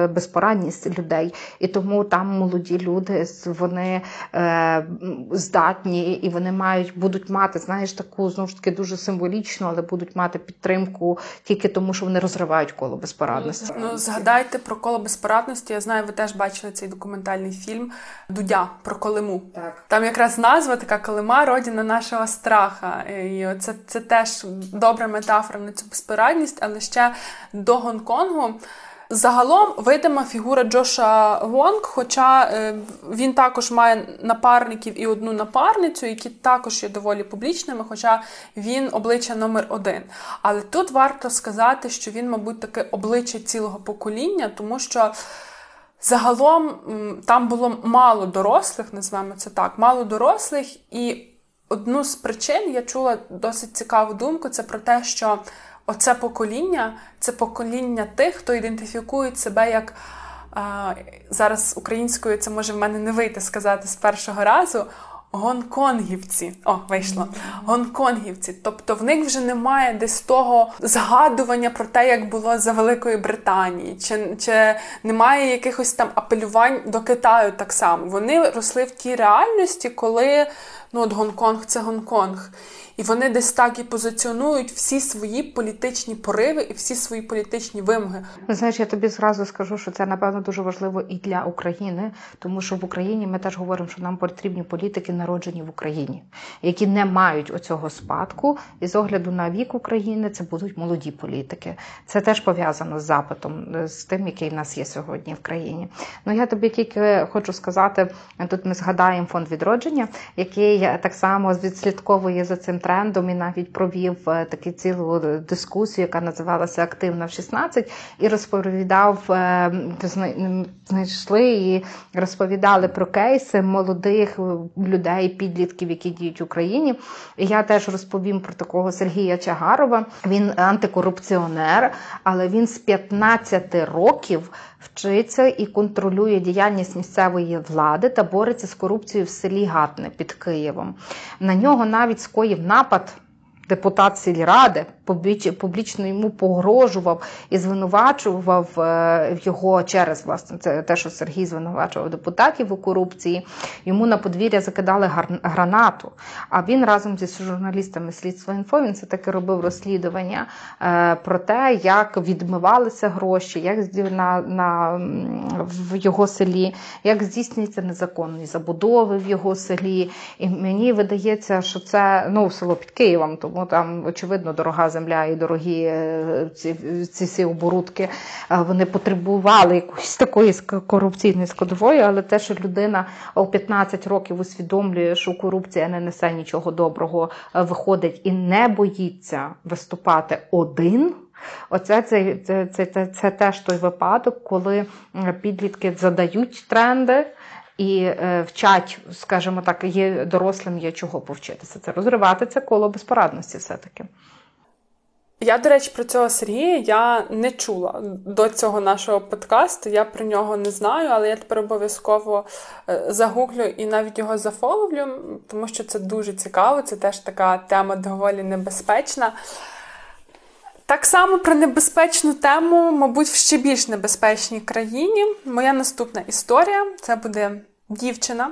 безпорадність людей, і тому там молоді люди вони е, здатні і вони мають будуть мати, знаєш, таку знову ж таки дуже символічну, але будуть мати підтримку тільки тому, що вони розривають коло безпорадності. Ну згадайте про коло безпорадності. Я знаю, ви теж бачили цей документальний фільм Дудя про Колиму. Так там якраз назва така Колима, родина нашого страха. І це, це теж добра метафора на цю безпорадність, але ще до Гонконгу. Загалом видима фігура Джоша Вонг, хоча е, він також має напарників і одну напарницю, які також є доволі публічними, хоча він обличчя номер один. Але тут варто сказати, що він, мабуть, таке обличчя цілого покоління, тому що загалом там було мало дорослих, назвемо це так, мало дорослих, і одну з причин я чула досить цікаву думку: це про те, що оце покоління це покоління тих, хто ідентифікує себе як. А, зараз українською це може в мене не вийти сказати з першого разу. Гонконгівці, о, вийшло. Гонконгівці. Тобто в них вже немає десь того згадування про те, як було за Великої Британії, чи чи немає якихось там апелювань до Китаю так само. Вони росли в тій реальності, коли ну от Гонконг це Гонконг. І вони десь так і позиціонують всі свої політичні пориви і всі свої політичні вимоги. Ну, знаєш, я тобі зразу скажу, що це напевно дуже важливо і для України, тому що в Україні ми теж говоримо, що нам потрібні політики, народжені в Україні, які не мають оцього спадку. І з огляду на вік України це будуть молоді політики. Це теж пов'язано з запитом, з тим, який в нас є сьогодні в країні. Ну я тобі тільки хочу сказати: тут ми згадаємо фонд відродження, який так само відслідковує за цим трендом і навіть провів е, таку цілу дискусію, яка називалася Активна в 16, і розповідав, е, знайшли і розповідали про кейси молодих людей, підлітків, які діють в Україні. І я теж розповім про такого Сергія Чагарова. Він антикорупціонер, але він з 15 років. Вчиться і контролює діяльність місцевої влади та бореться з корупцією в селі Гатне під Києвом. На нього навіть скоїв напад депутат сільради, публічно йому погрожував і звинувачував його через власне це те, що Сергій звинувачував депутатів у корупції. Йому на подвір'я закидали гранату. А він разом зі журналістами слідства інфо він все таки робив розслідування про те, як відмивалися гроші, як на, на в його селі, як здійснюються незаконні забудови в його селі. І мені видається, що це ну, село під Києвом, тому там, очевидно, дорога земля і дорогі е, ці ці всі оборудки вони потребували якоїсь такої корупційної складової, але те, що людина у 15 років усвідомлює, що корупція не несе нічого доброго, виходить і не боїться виступати один. Оце це, це, це, це, це теж той випадок, коли підлітки задають тренди. І е, вчать, скажімо так, є дорослим є чого повчитися. Це розривати це коло безпорадності, все-таки. Я, до речі, про цього Сергія я не чула до цього нашого подкасту. Я про нього не знаю, але я тепер обов'язково е, загуглю і навіть його зафоловлю, тому що це дуже цікаво. Це теж така тема доволі небезпечна. Так само про небезпечну тему, мабуть, в ще більш небезпечній країні. Моя наступна історія це буде дівчина.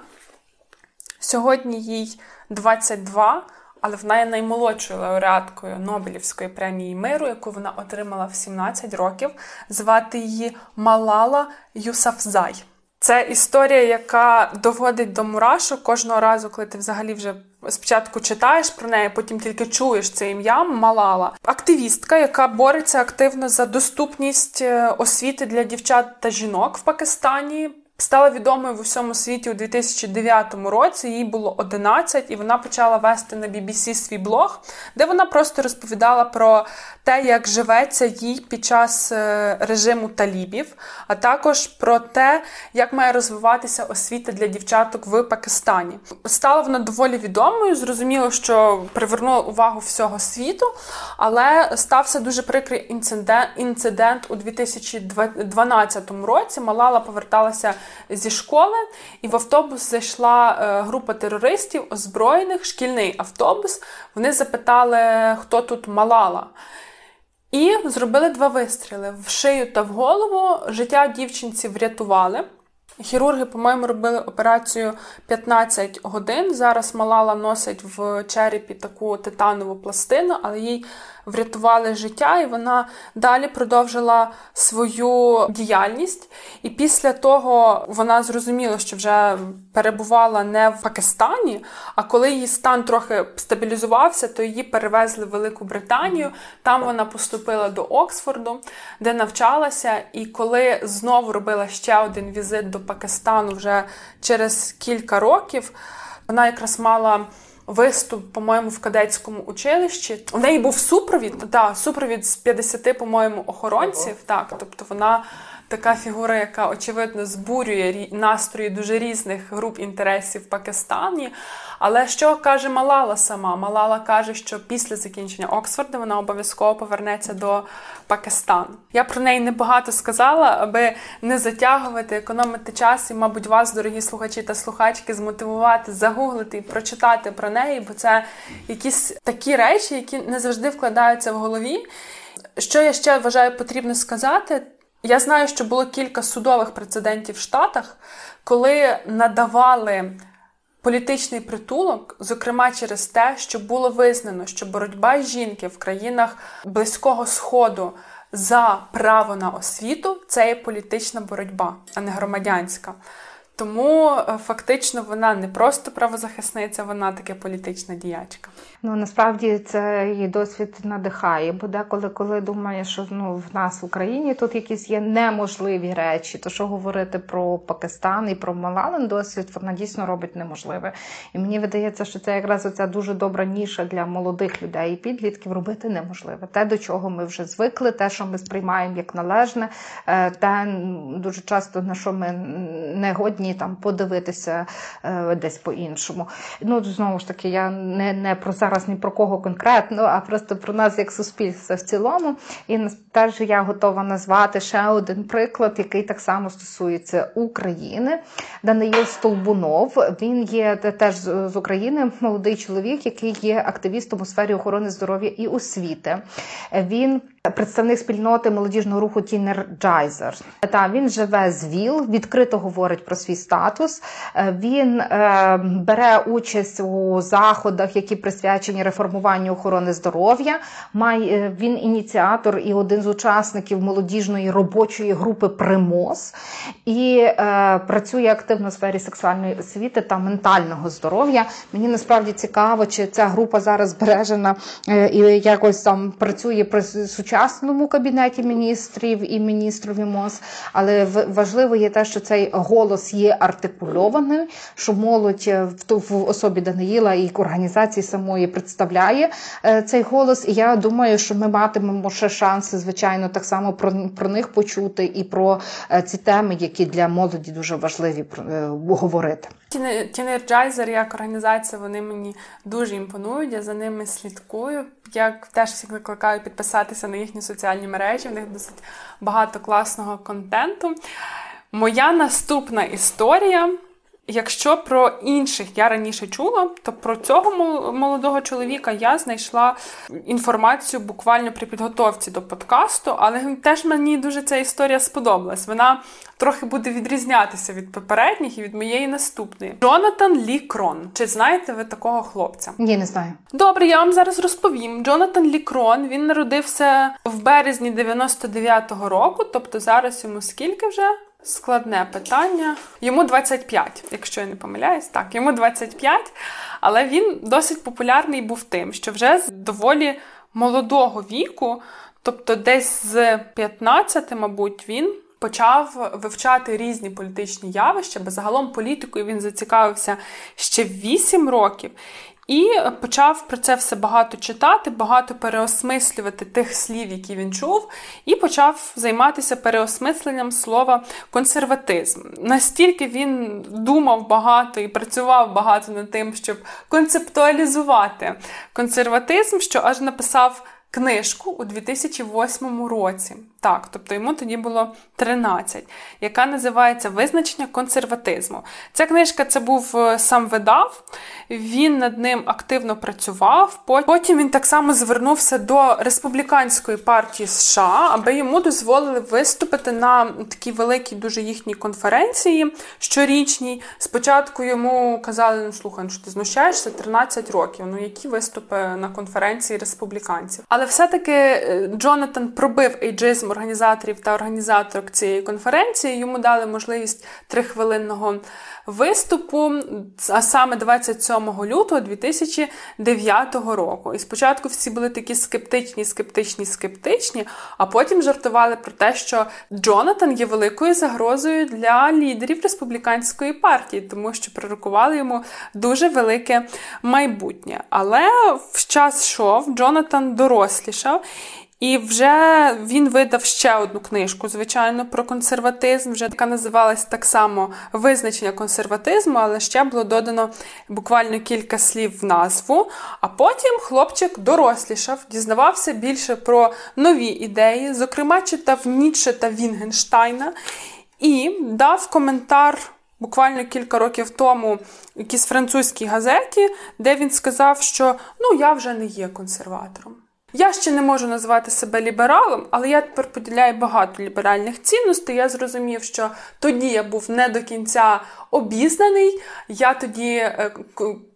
Сьогодні їй 22, але вона є наймолодшою лауреаткою Нобелівської премії миру, яку вона отримала в 17 років. Звати її Малала Юсафзай. Це історія, яка доводить до мурашок кожного разу, коли ти взагалі вже спочатку читаєш про неї, потім тільки чуєш це ім'я Малала. Активістка, яка бореться активно за доступність е, освіти для дівчат та жінок в Пакистані. Стала відомою в усьому світі у 2009 році. Їй було 11, і вона почала вести на BBC свій блог, де вона просто розповідала про те, як живеться їй під час е, режиму талібів, а також про те, як має розвиватися освіта для дівчаток в Пакистані. Стала вона доволі відомою. Зрозуміло, що привернула увагу всього світу, але стався дуже прикрий інцидент, інцидент у 2012 році. Малала поверталася зі школи, і в автобус зайшла е, група терористів, озброєних, шкільний автобус. Вони запитали, хто тут Малала. І зробили два вистріли в шию та в голову. Життя дівчинці врятували. Хірурги, по-моєму, робили операцію 15 годин. Зараз Малала носить в черепі таку титанову пластину, але їй врятували життя, і вона далі продовжила свою діяльність. І після того вона зрозуміла, що вже перебувала не в Пакистані. А коли її стан трохи стабілізувався, то її перевезли в Велику Британію. Там вона поступила до Оксфорду, де навчалася. І коли знову робила ще один візит до Пакистану вже через кілька років, вона якраз мала виступ, по-моєму, в кадетському училищі. У неї був супровід, та, супровід з 50, по-моєму, охоронців. Так, тобто вона така фігура, яка очевидно збурює настрої дуже різних груп інтересів в Пакистані. Але що каже Малала сама? Малала каже, що після закінчення Оксфорду вона обов'язково повернеться до Пакистану. Я про неї небагато сказала, аби не затягувати, економити час і, мабуть, вас, дорогі слухачі та слухачки, змотивувати, загуглити і прочитати про неї, бо це якісь такі речі, які не завжди вкладаються в голові. Що я ще вважаю потрібно сказати? Я знаю, що було кілька судових прецедентів в Штатах, коли надавали політичний притулок, зокрема через те, що було визнано, що боротьба жінки в країнах Близького Сходу за право на освіту це є політична боротьба, а не громадянська. Тому е, фактично вона не просто правозахисниця, вона таке політична діячка. Ну насправді це її досвід надихає, бо деколи, коли думаєш, що ну в нас в Україні тут якісь є неможливі речі, то що говорити про Пакистан і про Малалин досвід, вона дійсно робить неможливе. І мені видається, що це якраз оця дуже добра ніша для молодих людей і підлітків робити неможливе. Те, до чого ми вже звикли, те, що ми сприймаємо як належне, е, те дуже часто на що ми не годні ні там подивитися е, десь по-іншому. Ну знову ж таки, я не не про зараз ні про кого конкретно, а просто про нас як суспільство в цілому. І теж я готова назвати ще один приклад, який так само стосується України. Даниїл Столбунов. Він є теж з України, молодий чоловік, який є активістом у сфері охорони здоров'я і освіти. Він Представник спільноти молодіжного руху Teenergizer. Та він живе з ВІЛ, відкрито говорить про свій статус. Е, він е, бере участь у заходах, які присвячені реформуванню охорони здоров'я. Е, він ініціатор і один з учасників молодіжної робочої групи Примос і працює активно в сфері сексуальної освіти та ментального здоров'я. Мені насправді цікаво, чи ця група зараз збережена і якось там працює при сучасному кабінеті міністрів і міністрові МОЗ, але важливо є те, що цей голос є артикульованим, що молодь в в особі Даниїла і організації самої представляє е, цей голос. І я думаю, що ми матимемо ще шанси, звичайно, так само про, про них почути і про е, ці теми, які для молоді дуже важливі е, говорити. Teenergizer як організація, вони мені дуже імпонують. Я за ними слідкую. Я теж всіх викликаю підписатися на їхні соціальні мережі. В них досить багато класного контенту. Моя наступна історія. Якщо про інших я раніше чула, то про цього молодого чоловіка я знайшла інформацію буквально при підготовці до подкасту, але теж мені дуже ця історія сподобалась. Вона трохи буде відрізнятися від попередніх і від моєї наступної. Джонатан Лі Крон. Чи знаєте ви такого хлопця? Ні, не знаю. Добре, я вам зараз розповім. Джонатан Лі Крон, він народився в березні 99-го року, тобто зараз йому скільки вже? Складне питання. Йому 25, якщо я не помиляюсь, так, йому 25, але він досить популярний був тим, що вже з доволі молодого віку, тобто десь з 15, мабуть, він почав вивчати різні політичні явища, бо загалом політикою він зацікавився ще 8 років. І почав про це все багато читати, багато переосмислювати тих слів, які він чув, і почав займатися переосмисленням слова консерватизм. Настільки він думав багато і працював багато над тим, щоб концептуалізувати консерватизм, що аж написав книжку у 2008 році. Так, тобто йому тоді було 13, яка називається Визначення консерватизму. Ця книжка це був е, сам видав, він над ним активно працював. Потім він так само звернувся до республіканської партії США, аби йому дозволили виступити на такій великій дуже їхній конференції щорічній. Спочатку йому казали: ну слухай, ну що ти знущаєшся 13 років. Ну які виступи на конференції республіканців? Але все-таки е, Джонатан пробив ейджизм організаторів та організаторок цієї конференції. Йому дали можливість трихвилинного виступу, а саме 27 лютого 2009 року. І спочатку всі були такі скептичні, скептичні, скептичні, а потім жартували про те, що Джонатан є великою загрозою для лідерів республіканської партії, тому що пророкували йому дуже велике майбутнє. Але в час йшов, Джонатан дорослішав. І вже він видав ще одну книжку, звичайно, про консерватизм, вже яка називалась так само визначення консерватизму, але ще було додано буквально кілька слів в назву. А потім хлопчик дорослішав, дізнавався більше про нові ідеї, зокрема, читав Ніцше та Вінгенштайна, і дав коментар. Буквально кілька років тому якійсь французькій газеті, де він сказав, що ну я вже не є консерватором. Я ще не можу назвати себе лібералом, але я тепер поділяю багато ліберальних цінностей. Я зрозумів, що тоді я був не до кінця обізнаний. Я тоді е,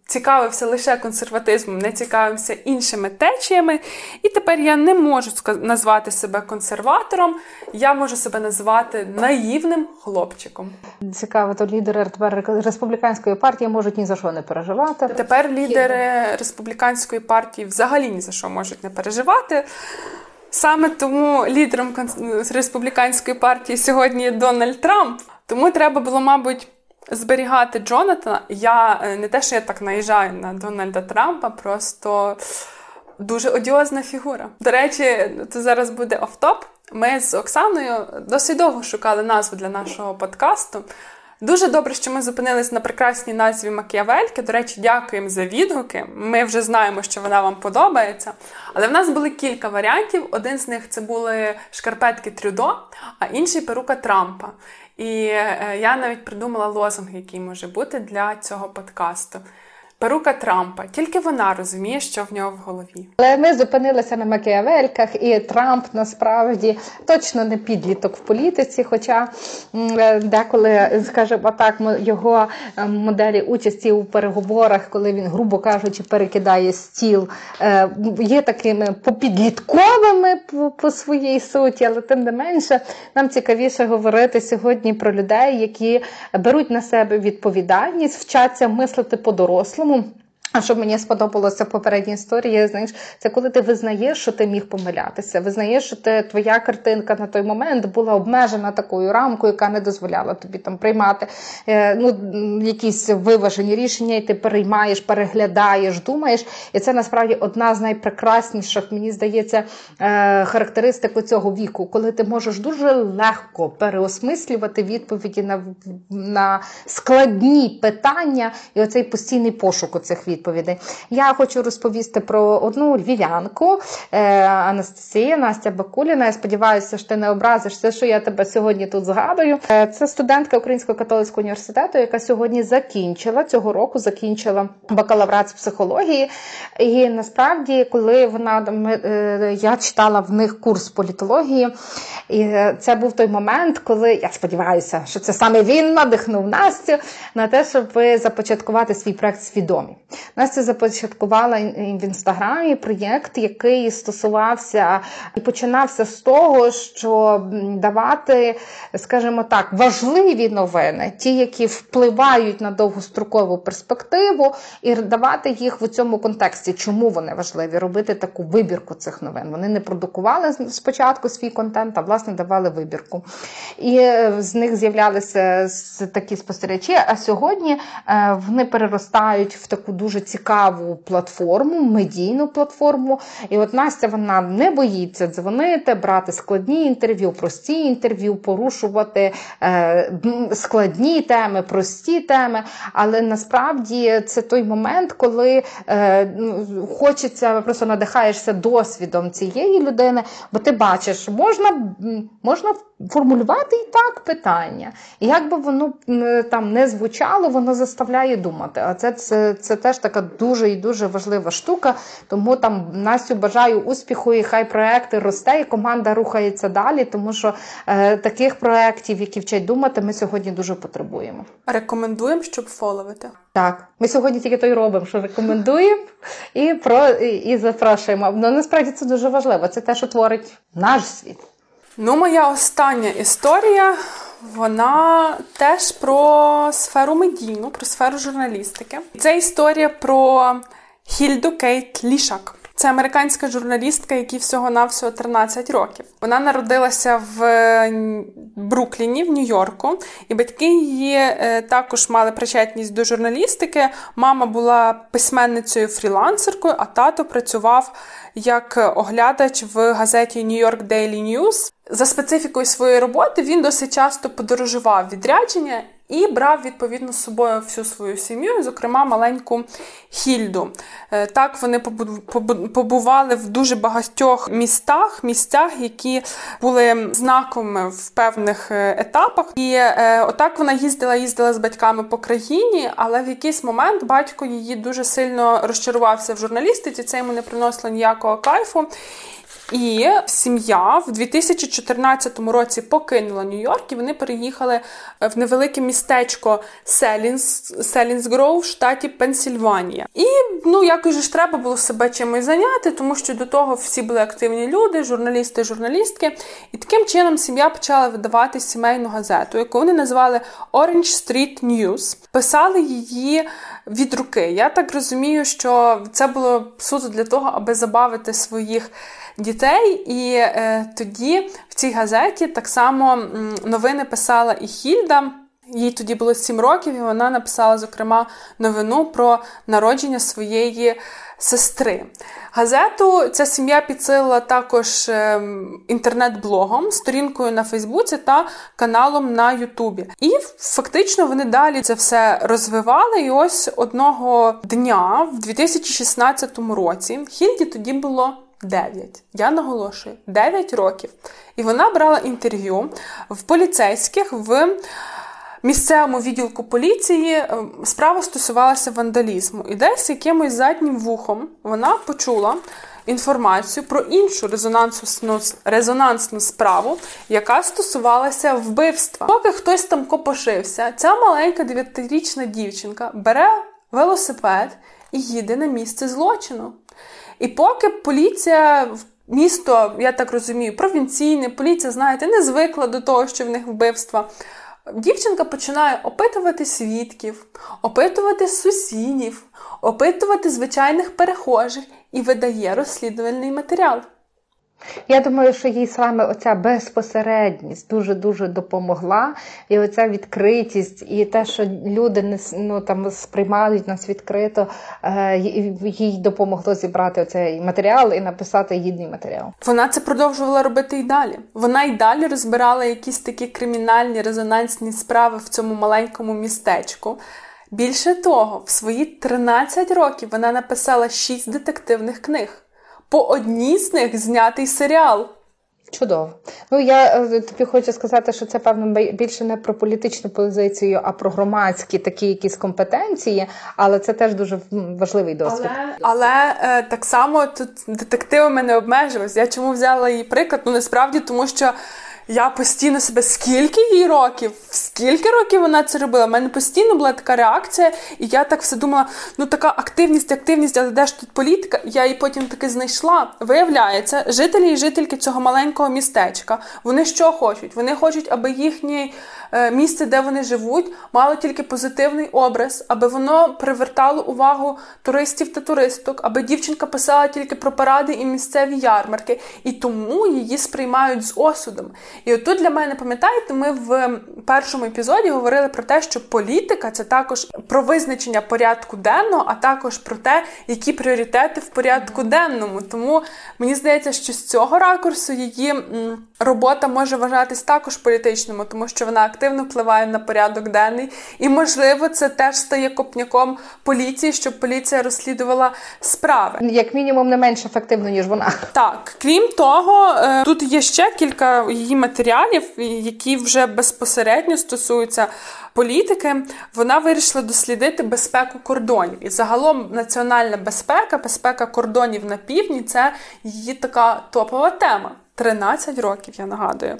цікавився лише консерватизмом, не цікавився іншими течіями. І тепер я не можу назвати себе консерватором, я можу себе назвати наївним хлопчиком. Цікаво, то лідери тепер республіканської партії можуть ні за що не переживати. Тепер лідери республіканської партії взагалі ні за що можуть не переживати. Саме тому лідером республіканської партії сьогодні є Дональд Трамп. Тому треба було, мабуть, зберігати Джонатана. Я е, не те, що я так наїжджаю на Дональда Трампа, просто дуже одіозна фігура. До речі, це зараз буде офтоп. Ми з Оксаною досить довго шукали назву для нашого подкасту. Дуже добре, що ми зупинились на прекрасній назві Макіавельки. До речі, дякуємо за відгуки. Ми вже знаємо, що вона вам подобається. Але в нас були кілька варіантів. Один з них це були шкарпетки Трюдо, а інший перука Трампа. І е, я навіть придумала лозунг, який може бути для цього подкасту. Перука Трампа, тільки вона розуміє, що в нього в голові. Але ми зупинилися на Макіавельках, і Трамп насправді точно не підліток в політиці. Хоча е, деколи, скажімо так, його е, моделі участі у переговорах, коли він, грубо кажучи, перекидає стіл, е, є такими попідлітковими по своїй суті, але тим не менше нам цікавіше говорити сьогодні про людей, які беруть на себе відповідальність, вчаться мислити comum А що мені сподобалося в попередній історії, знаєш, це коли ти визнаєш, що ти міг помилятися, визнаєш, що ти, твоя картинка на той момент була обмежена такою рамкою, яка не дозволяла тобі там приймати е, ну, якісь виважені рішення, і ти переймаєш, переглядаєш, думаєш. І це насправді одна з найпрекрасніших, мені здається, е, характеристик цього віку, коли ти можеш дуже легко переосмислювати відповіді на, на складні питання, і оцей постійний пошук у цих відповідей відповідей. Я хочу розповісти про одну львів'янку е, Анастасія Настя Бакуліна. Я сподіваюся, що ти не образишся, що я тебе сьогодні тут згадую. Е, це студентка Українського католицького університету, яка сьогодні закінчила цього року, закінчила бакалаврат з психології. І насправді, коли вона е, я читала в них курс політології, і це був той момент, коли я сподіваюся, що це саме він надихнув Настю на те, щоб започаткувати свій проект свідомі. Настя започаткувала в інстаграмі проєкт, який стосувався і починався з того, що давати, скажімо так, важливі новини, ті, які впливають на довгострокову перспективу, і давати їх в цьому контексті, чому вони важливі, робити таку вибірку цих новин. Вони не продукували спочатку свій контент, а власне давали вибірку. І е, з них з'являлися такі спостерігачі. А сьогодні е, вони переростають в таку дуже цікаву платформу, медійну платформу. І от Настя вона не боїться дзвонити, брати складні інтерв'ю, прості інтерв'ю, порушувати е, складні теми, прості теми. Але насправді це той момент, коли е, ну, хочеться, просто надихаєшся досвідом цієї людини, бо ти бачиш, можна, можна формулювати і так питання. І як би воно там не звучало, воно заставляє думати. А це це, це теж така дуже і дуже важлива штука. Тому там Настю бажаю успіху, і хай проекти росте, і команда рухається далі, тому що е, таких проєктів, які вчать думати, ми сьогодні дуже потребуємо. Рекомендуємо, щоб фоловити. Так, ми сьогодні тільки то й робимо, що рекомендуємо і про і, і запрошуємо. Ну насправді це дуже важливо. Це те, що творить наш світ. Ну, моя остання історія, вона теж про сферу медійну, про сферу журналістики. Це історія про Хільду Кейт Лішак. Це американська журналістка, якій всього-навсього 13 років. Вона народилася в Брукліні, в Нью-Йорку, і батьки її е, також мали причетність до журналістики. Мама була письменницею фрілансеркою, а тато працював як оглядач в газеті New York Daily News. За специфікою своєї роботи він досить часто подорожував відрядження і брав відповідно з собою всю свою сім'ю, зокрема маленьку Хільду. Е, так вони побували в дуже багатьох містах, місцях, які були знаковими в певних е, етапах. І е, отак вона їздила, їздила з батьками по країні, але в якийсь момент батько її дуже сильно розчарувався в журналістиці. Це йому не приносило ніякого кайфу. І сім'я в 2014 році покинула Нью-Йорк і вони переїхали е, в невелике містечко Селінс, Селінсгроу в штаті Пенсільванія. І ну якось ж треба було себе чимось зайняти, тому що до того всі були активні люди, журналісти, журналістки. І таким чином сім'я почала видавати сімейну газету, яку вони назвали Orange Street News. Писали її від руки. Я так розумію, що це було суто для того, аби забавити своїх дітей. І е, тоді в цій газеті так само новини писала і Хільда. Їй тоді було 7 років, і вона написала, зокрема, новину про народження своєї сестри. Газету ця сім'я підсилила також ем, інтернет-блогом, сторінкою на Фейсбуці та каналом на Ютубі. І фактично вони далі це все розвивали. І ось одного дня, в 2016 році, Хільді тоді було 9. Я наголошую 9 років. І вона брала інтерв'ю в поліцейських в місцевому відділку поліції е, справа стосувалася вандалізму. І десь якимось заднім вухом вона почула інформацію про іншу резонансну резонансну справу, яка стосувалася вбивства. Поки хтось там копошився, ця маленька дев'ятирічна дівчинка бере велосипед і їде на місце злочину. І поки поліція місто, я так розумію, провінційне, поліція, знаєте, не звикла до того, що в них вбивства. Дівчинка починає опитувати свідків, опитувати сусідів, опитувати звичайних перехожих і видає розслідувальний матеріал. Я думаю, що їй саме оця безпосередність дуже-дуже допомогла. І оця відкритість, і те, що люди не ну, там сприймають нас відкрито, е, їй допомогло зібрати цей матеріал і написати гідний матеріал. Вона це продовжувала робити і далі. Вона й далі розбирала якісь такі кримінальні резонансні справи в цьому маленькому містечку. Більше того, в свої 13 років вона написала 6 детективних книг по одній з них знятий серіал. Чудово. Ну я е, тобі хочу сказати, що це певно більше не про політичну позицію, а про громадські такі якісь компетенції, але це теж дуже важливий досвід. Але, але е, так само тут детективами не обмежилось. Я чому взяла її приклад? Ну насправді тому, що я постійно себе, скільки їй років, скільки років вона це робила. У мене постійно була така реакція, і я так все думала: ну така активність, активність, але де ж тут політика? Я її потім таки знайшла. Виявляється, жителі і жительки цього маленького містечка, вони що хочуть? Вони хочуть, аби їхнє е, місце, де вони живуть, мало тільки позитивний образ, аби воно привертало увагу туристів та туристок, аби дівчинка писала тільки про паради і місцеві ярмарки, і тому її сприймають з осудом. І отут для мене, пам'ятаєте, ми в першому епізоді говорили про те, що політика це також про визначення порядку денного, а також про те, які пріоритети в порядку денному. Тому мені здається, що з цього ракурсу її робота може вважатись також політичною, тому що вона активно впливає на порядок денний. І, можливо, це теж стає копняком поліції, щоб поліція розслідувала справи. Як мінімум, не менш ефективно, ніж вона. Так, крім того, е, тут є ще кілька її матеріалів, які вже безпосередньо стосуються політики, вона вирішила дослідити безпеку кордонів. І загалом національна безпека, безпека кордонів на півдні це її така топова тема. 13 років, я нагадую.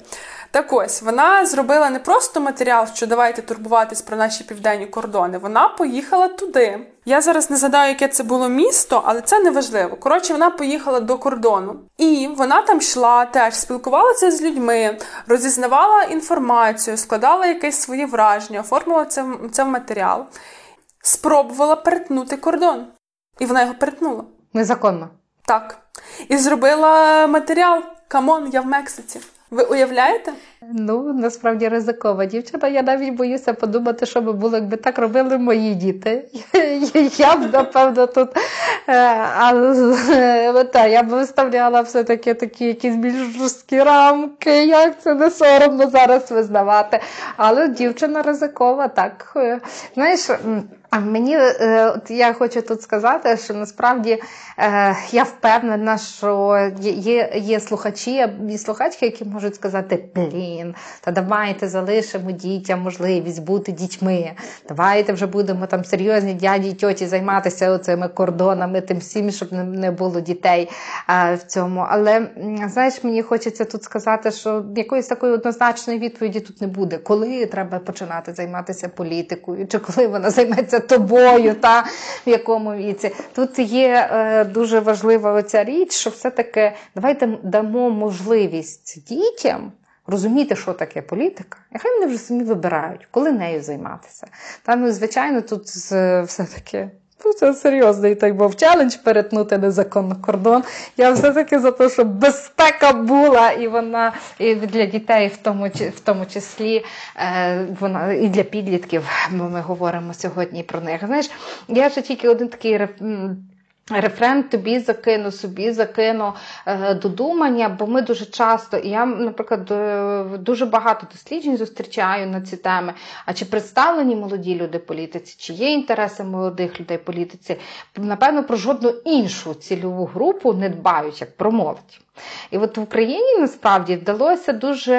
Так ось вона зробила не просто матеріал, що давайте турбуватись про наші південні кордони. Вона поїхала туди. Я зараз не згадаю, яке це було місто, але це не важливо. Коротше, вона поїхала до кордону, і вона там йшла, теж спілкувалася з людьми, розізнавала інформацію, складала якесь своє враження, оформила це, це в матеріал, спробувала перетнути кордон. І вона його перетнула. Незаконно. Так. І зробила матеріал. Come on, я в Мексиці. Ви уявляєте? Ну, насправді ризикова дівчина. Я навіть боюся подумати, що би було, якби так робили мої діти. (laughs) Я б, напевно, тут е, але, та, я б виставляла все-таки такі якісь більш жорсткі рамки, як це не соромно зараз визнавати. Але дівчина ризикова, так. Е, знаєш, а мені е, от я хочу тут сказати, що насправді е, я впевнена, що є є слухачі і слухачки, які можуть сказати: блін, та давайте залишимо дітям можливість бути дітьми. Давайте вже будемо там серйозні дяді і тьоті займатися цими кордонами, тим всім, щоб не було дітей в цьому. Але знаєш, мені хочеться тут сказати, що якоїсь такої однозначної відповіді тут не буде, коли треба починати займатися політикою, чи коли вона займеться тобою, та в якому віці. Тут є е, дуже важлива оця річ, що все-таки давайте дамо можливість дітям. Розуміти, що таке політика, і хай вони вже самі вибирають, коли нею займатися. Та, ну, звичайно, тут все-таки Ну, це серйозний так був челендж перетнути незаконно кордон. Я все-таки за те, щоб безпека була, і вона і для дітей, в тому в тому числі, е, вона і для підлітків, бо ми говоримо сьогодні про них. Знаєш, я ще тільки один такий Рефрен тобі закину, собі закину е, додумання, бо ми дуже часто, і я, наприклад, е, дуже багато досліджень зустрічаю на ці теми. А чи представлені молоді люди політиці, чи є інтереси молодих людей політиці? Напевно, про жодну іншу цільову групу не дбають, як про молодь. І от в Україні насправді вдалося дуже,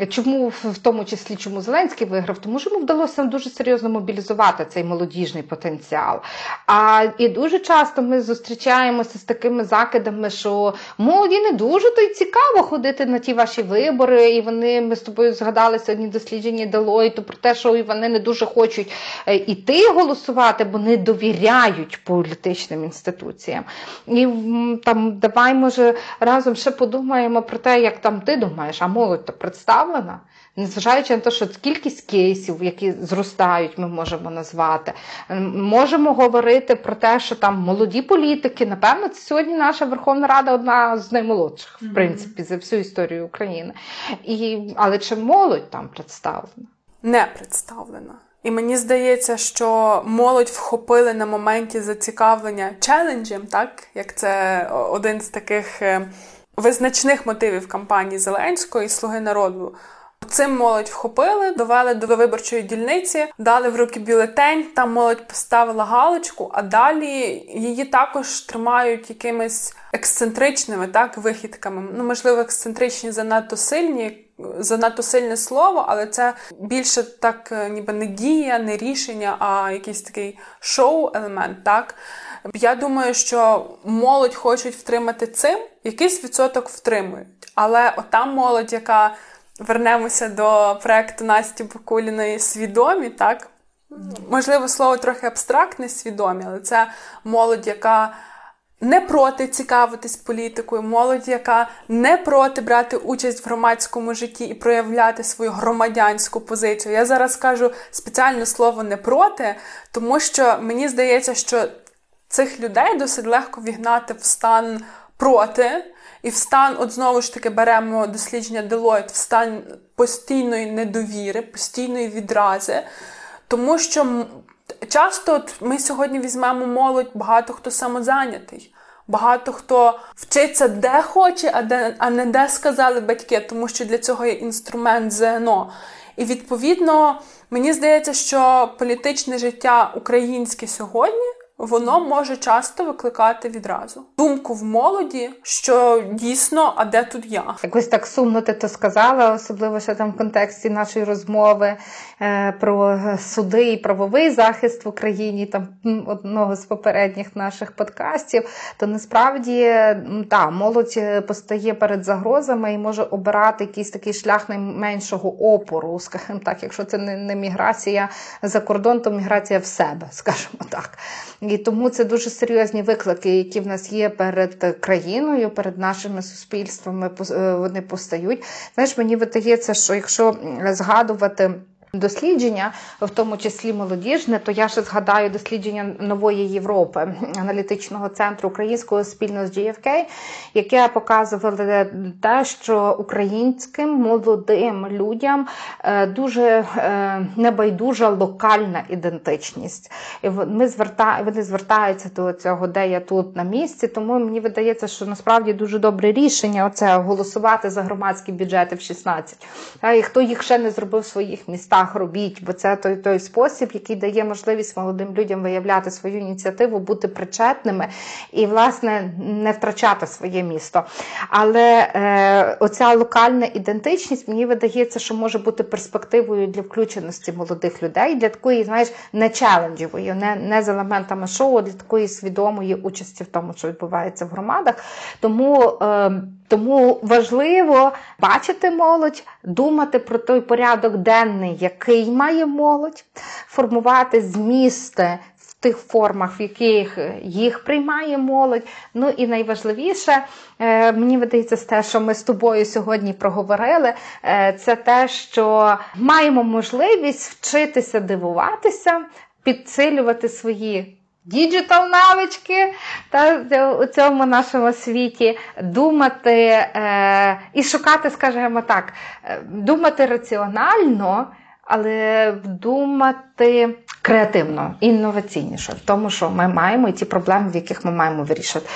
е, чому в тому числі чому Зеленський виграв, тому що йому вдалося дуже серйозно мобілізувати цей молодіжний потенціал. А і дуже часто ми зустрічаємося з такими закидами, що молоді не дуже то й цікаво ходити на ті ваші вибори, і вони ми з тобою згадали сьогодні дослідження Делойту про те, що вони не дуже хочуть е, іти голосувати, бо не довіряють політичним інституціям. І там давай може разом ще подумаємо про те, як там ти думаєш, а молодь то представлена. Незважаючи на те, що кількість кейсів, які зростають, ми можемо назвати, можемо говорити про те, що там молоді політики, напевно, це сьогодні наша Верховна Рада одна з наймолодших, в принципі, за всю історію України. І, Але чи молодь там представлена? Не представлена. І мені здається, що молодь вхопили на моменті зацікавлення челенджем, так як це один з таких е, визначних мотивів кампанії Зеленської Слуги народу. Цим молодь вхопили, довели до виборчої дільниці, дали в руки бюлетень. Там молодь поставила галочку, а далі її також тримають якимись ексцентричними так вихідками. Ну можливо, ексцентричні занадто сильні занадто сильне слово, але це більше так, е, ніби не дія, не рішення, а якийсь такий шоу-елемент. так. Я думаю, що молодь хочуть втримати цим, якийсь відсоток втримують. Але ота молодь, яка вернемося до проекту Насті Бакуліної свідомі, так? Можливо, слово трохи абстрактне, свідомі, але це молодь, яка не проти цікавитись політикою, молодь, яка не проти брати участь в громадському житті і проявляти свою громадянську позицію. Я зараз кажу спеціальне слово не проти, тому що мені здається, що цих людей досить легко вігнати в стан проти. І в стан, от знову ж таки, беремо дослідження Deloitte, в стан постійної недовіри, постійної відрази, тому що часто от ми сьогодні візьмемо молодь, багато хто самозайнятий. Багато хто вчиться де хоче, а де а не де сказали батьки, тому що для цього є інструмент ЗНО. І відповідно мені здається, що політичне життя українське сьогодні воно може часто викликати відразу думку в молоді, що дійсно, а де тут я? Якось так сумно ти то сказала, особливо що там в контексті нашої розмови е, про суди і правовий захист в Україні, там одного з попередніх наших подкастів. То насправді та молодь е, постає перед загрозами і може обирати якийсь такий шлях найменшого опору, скажімо так, якщо це не міграція за кордон, то міграція в себе, скажімо так. І тому це дуже серйозні виклики, які в нас є перед країною, перед нашими суспільствами. Е, вони постають. Знаєш, мені видається, що якщо згадувати дослідження, в тому числі молодіжне, то я ще згадаю дослідження нової Європи, аналітичного центру українського спільно з GFK, яке показувало те, що українським молодим людям е, дуже е, небайдужа локальна ідентичність. Ми зверта... Вони звертаються до цього, де я тут на місці. Тому мені видається, що насправді дуже добре рішення оце голосувати за громадські бюджети в 16. І хто їх ще не зробив в своїх містах містах робіть, бо це той той спосіб, який дає можливість молодим людям виявляти свою ініціативу, бути причетними і, власне, не втрачати своє місто. Але е, оця локальна ідентичність мені видається, що може бути перспективою для включеності молодих людей, для такої, знаєш, не челенджевої, не, не з елементами шоу, а для такої свідомої участі в тому, що відбувається в громадах. Тому. Е, тому важливо бачити молодь, думати про той порядок денний, який має молодь, формувати змісти в тих формах, в яких їх приймає молодь. Ну і найважливіше, е, мені видається, те, що ми з тобою сьогодні проговорили, е, це те, що маємо можливість вчитися дивуватися, підсилювати свої digital навички та у цьому нашому світі думати е, і шукати, скажімо так, е, думати раціонально. Але думати креативно, інноваційніше в тому, що ми маємо і ті проблеми, в яких ми маємо вирішити.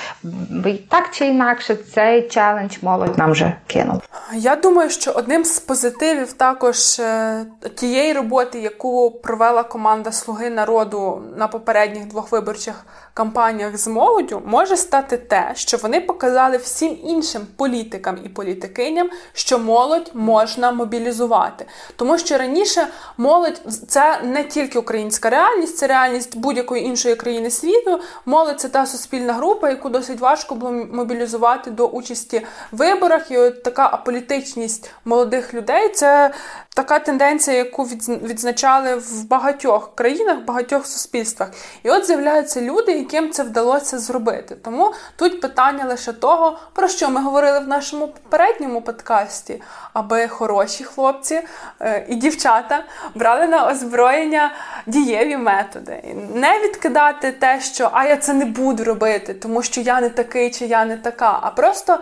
Так чи інакше, цей челендж молодь нам вже кинув. Я думаю, що одним з позитивів також е, тієї роботи, яку провела команда Слуги народу на попередніх двох виборчих кампаніях з молоддю, може стати те, що вони показали всім іншим політикам і політикиням, що молодь можна мобілізувати, тому що раніше молодь це не тільки українська реальність, це реальність будь-якої іншої країни світу. Молодь це та суспільна група, яку досить важко було мобілізувати до участі в виборах. І от така аполітичність молодих людей це така тенденція, яку відзначали в багатьох країнах, в багатьох суспільствах. І от з'являються люди, яким це вдалося зробити. Тому тут питання лише того, про що ми говорили в нашому попередньому подкасті, аби хороші хлопці е, і дівчата брали на озброєння дієві методи. Не відкидати те, що а я це не буду робити, тому що я не такий чи я не така, а просто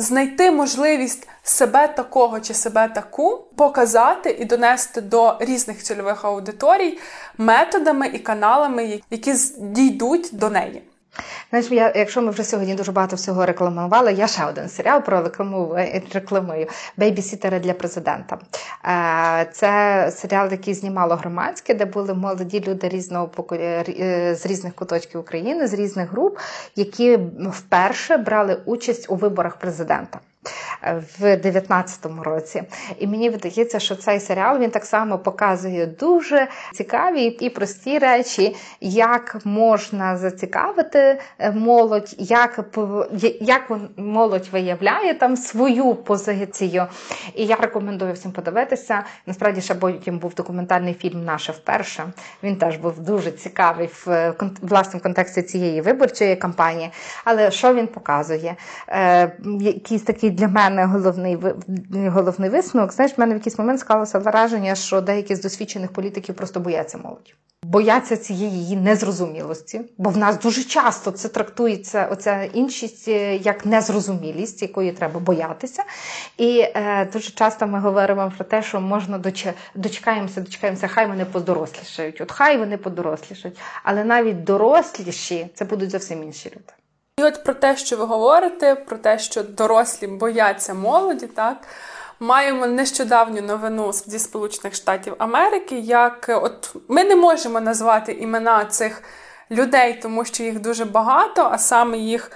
знайти можливість себе такого чи себе таку показати і донести до різних цільових аудиторій методами і каналами, які дійдуть до неї. Знаєш, я, якщо ми вже сьогодні дуже багато всього рекламували, я ще один серіал про рекламую бейбісітери для президента. Е, це серіал, який знімало громадське, де були молоді люди різного е, з різних куточків України, з різних груп, які вперше брали участь у виборах президента в 19-му році. І мені видається, що цей серіал він так само показує дуже цікаві і прості речі, як можна зацікавити е, молодь, як як молодь виявляє там свою позицію. І я рекомендую всім подивитися. Насправді, ще потім був документальний фільм Наше вперше. Він теж був дуже цікавий в власному контексті цієї виборчої кампанії. Але що він показує? Е, Якийсь такий для мене головний головний висновок. Знаєш, в мене в якийсь момент склалося враження, що деякі з досвідчених політиків просто бояться молоді. Бояться цієї її незрозумілості, бо в нас дуже часто це трактується оця іншість е, як незрозумілість, якої треба боятися. І е, дуже часто ми говоримо про те, що можна доч... дочекаємося, дочекаємося, хай вони подорослішають. От хай вони подорослішають. Але навіть доросліші це будуть зовсім інші люди. І от про те, що ви говорите, про те, що дорослі бояться молоді, так. Маємо нещодавню новину зі Сполучених Штатів Америки. Як от ми не можемо назвати імена цих людей, тому що їх дуже багато, а саме їх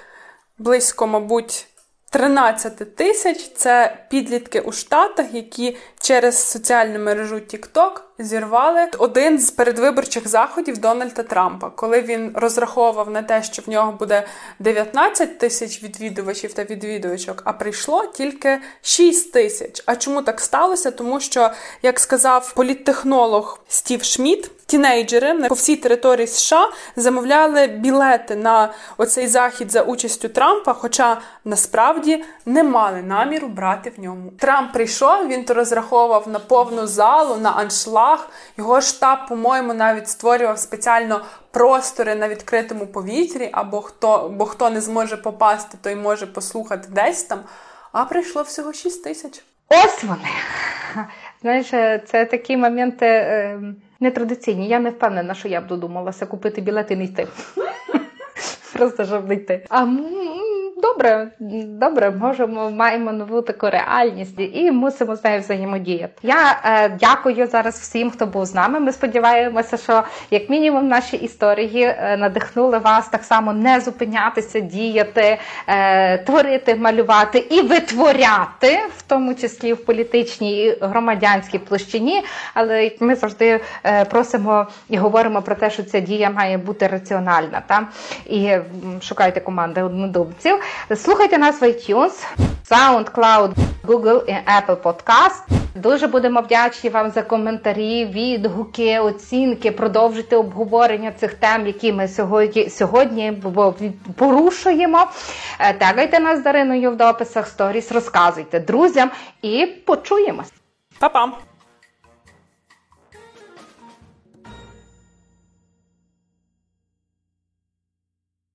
близько, мабуть, 13 тисяч це підлітки у Штатах, які через соціальну мережу TikTok зірвали один з передвиборчих заходів Дональда Трампа, коли він розраховував на те, що в нього буде 19 тисяч відвідувачів та відвідувачок, а прийшло тільки 6 тисяч. А чому так сталося? Тому що, як сказав політтехнолог Стів Шмідт, Тінейджери по всій території США замовляли білети на оцей захід за участю Трампа, хоча насправді не мали наміру брати в ньому. Трамп прийшов, він то розраховував на повну залу, на аншлаг. Його штаб, по-моєму, навіть створював спеціально простори на відкритому повітрі, або хто, бо хто не зможе попасти, той може послухати десь там. А прийшло всього 6 тисяч. Ось вони. Знаєш, це такі моменти. Е нетрадиційні. Я не впевнена, що я б додумалася купити білети і не йти. (laughs) Просто щоб не йти. А добре, добре, можемо маємо нову таку реальність і мусимо з нею взаємодіяти. Я е, дякую зараз всім, хто був з нами. Ми сподіваємося, що як мінімум наші історії е, надихнули вас так само не зупинятися, діяти, е, творити, малювати і витворяти, в тому числі в політичній і громадянській площині. Але ми завжди е, просимо і говоримо про те, що ця дія має бути раціональна. Та? І шукайте команди однодумців. Слухайте нас в iTunes, SoundCloud, Google і Apple Podcast. Дуже будемо вдячні вам за коментарі, відгуки, оцінки. Продовжуйте обговорення цих тем, які ми сьогодні сьогодні порушуємо. Е, тегайте нас з Дариною в дописах сторіс, розказуйте друзям і почуємось. Па-па!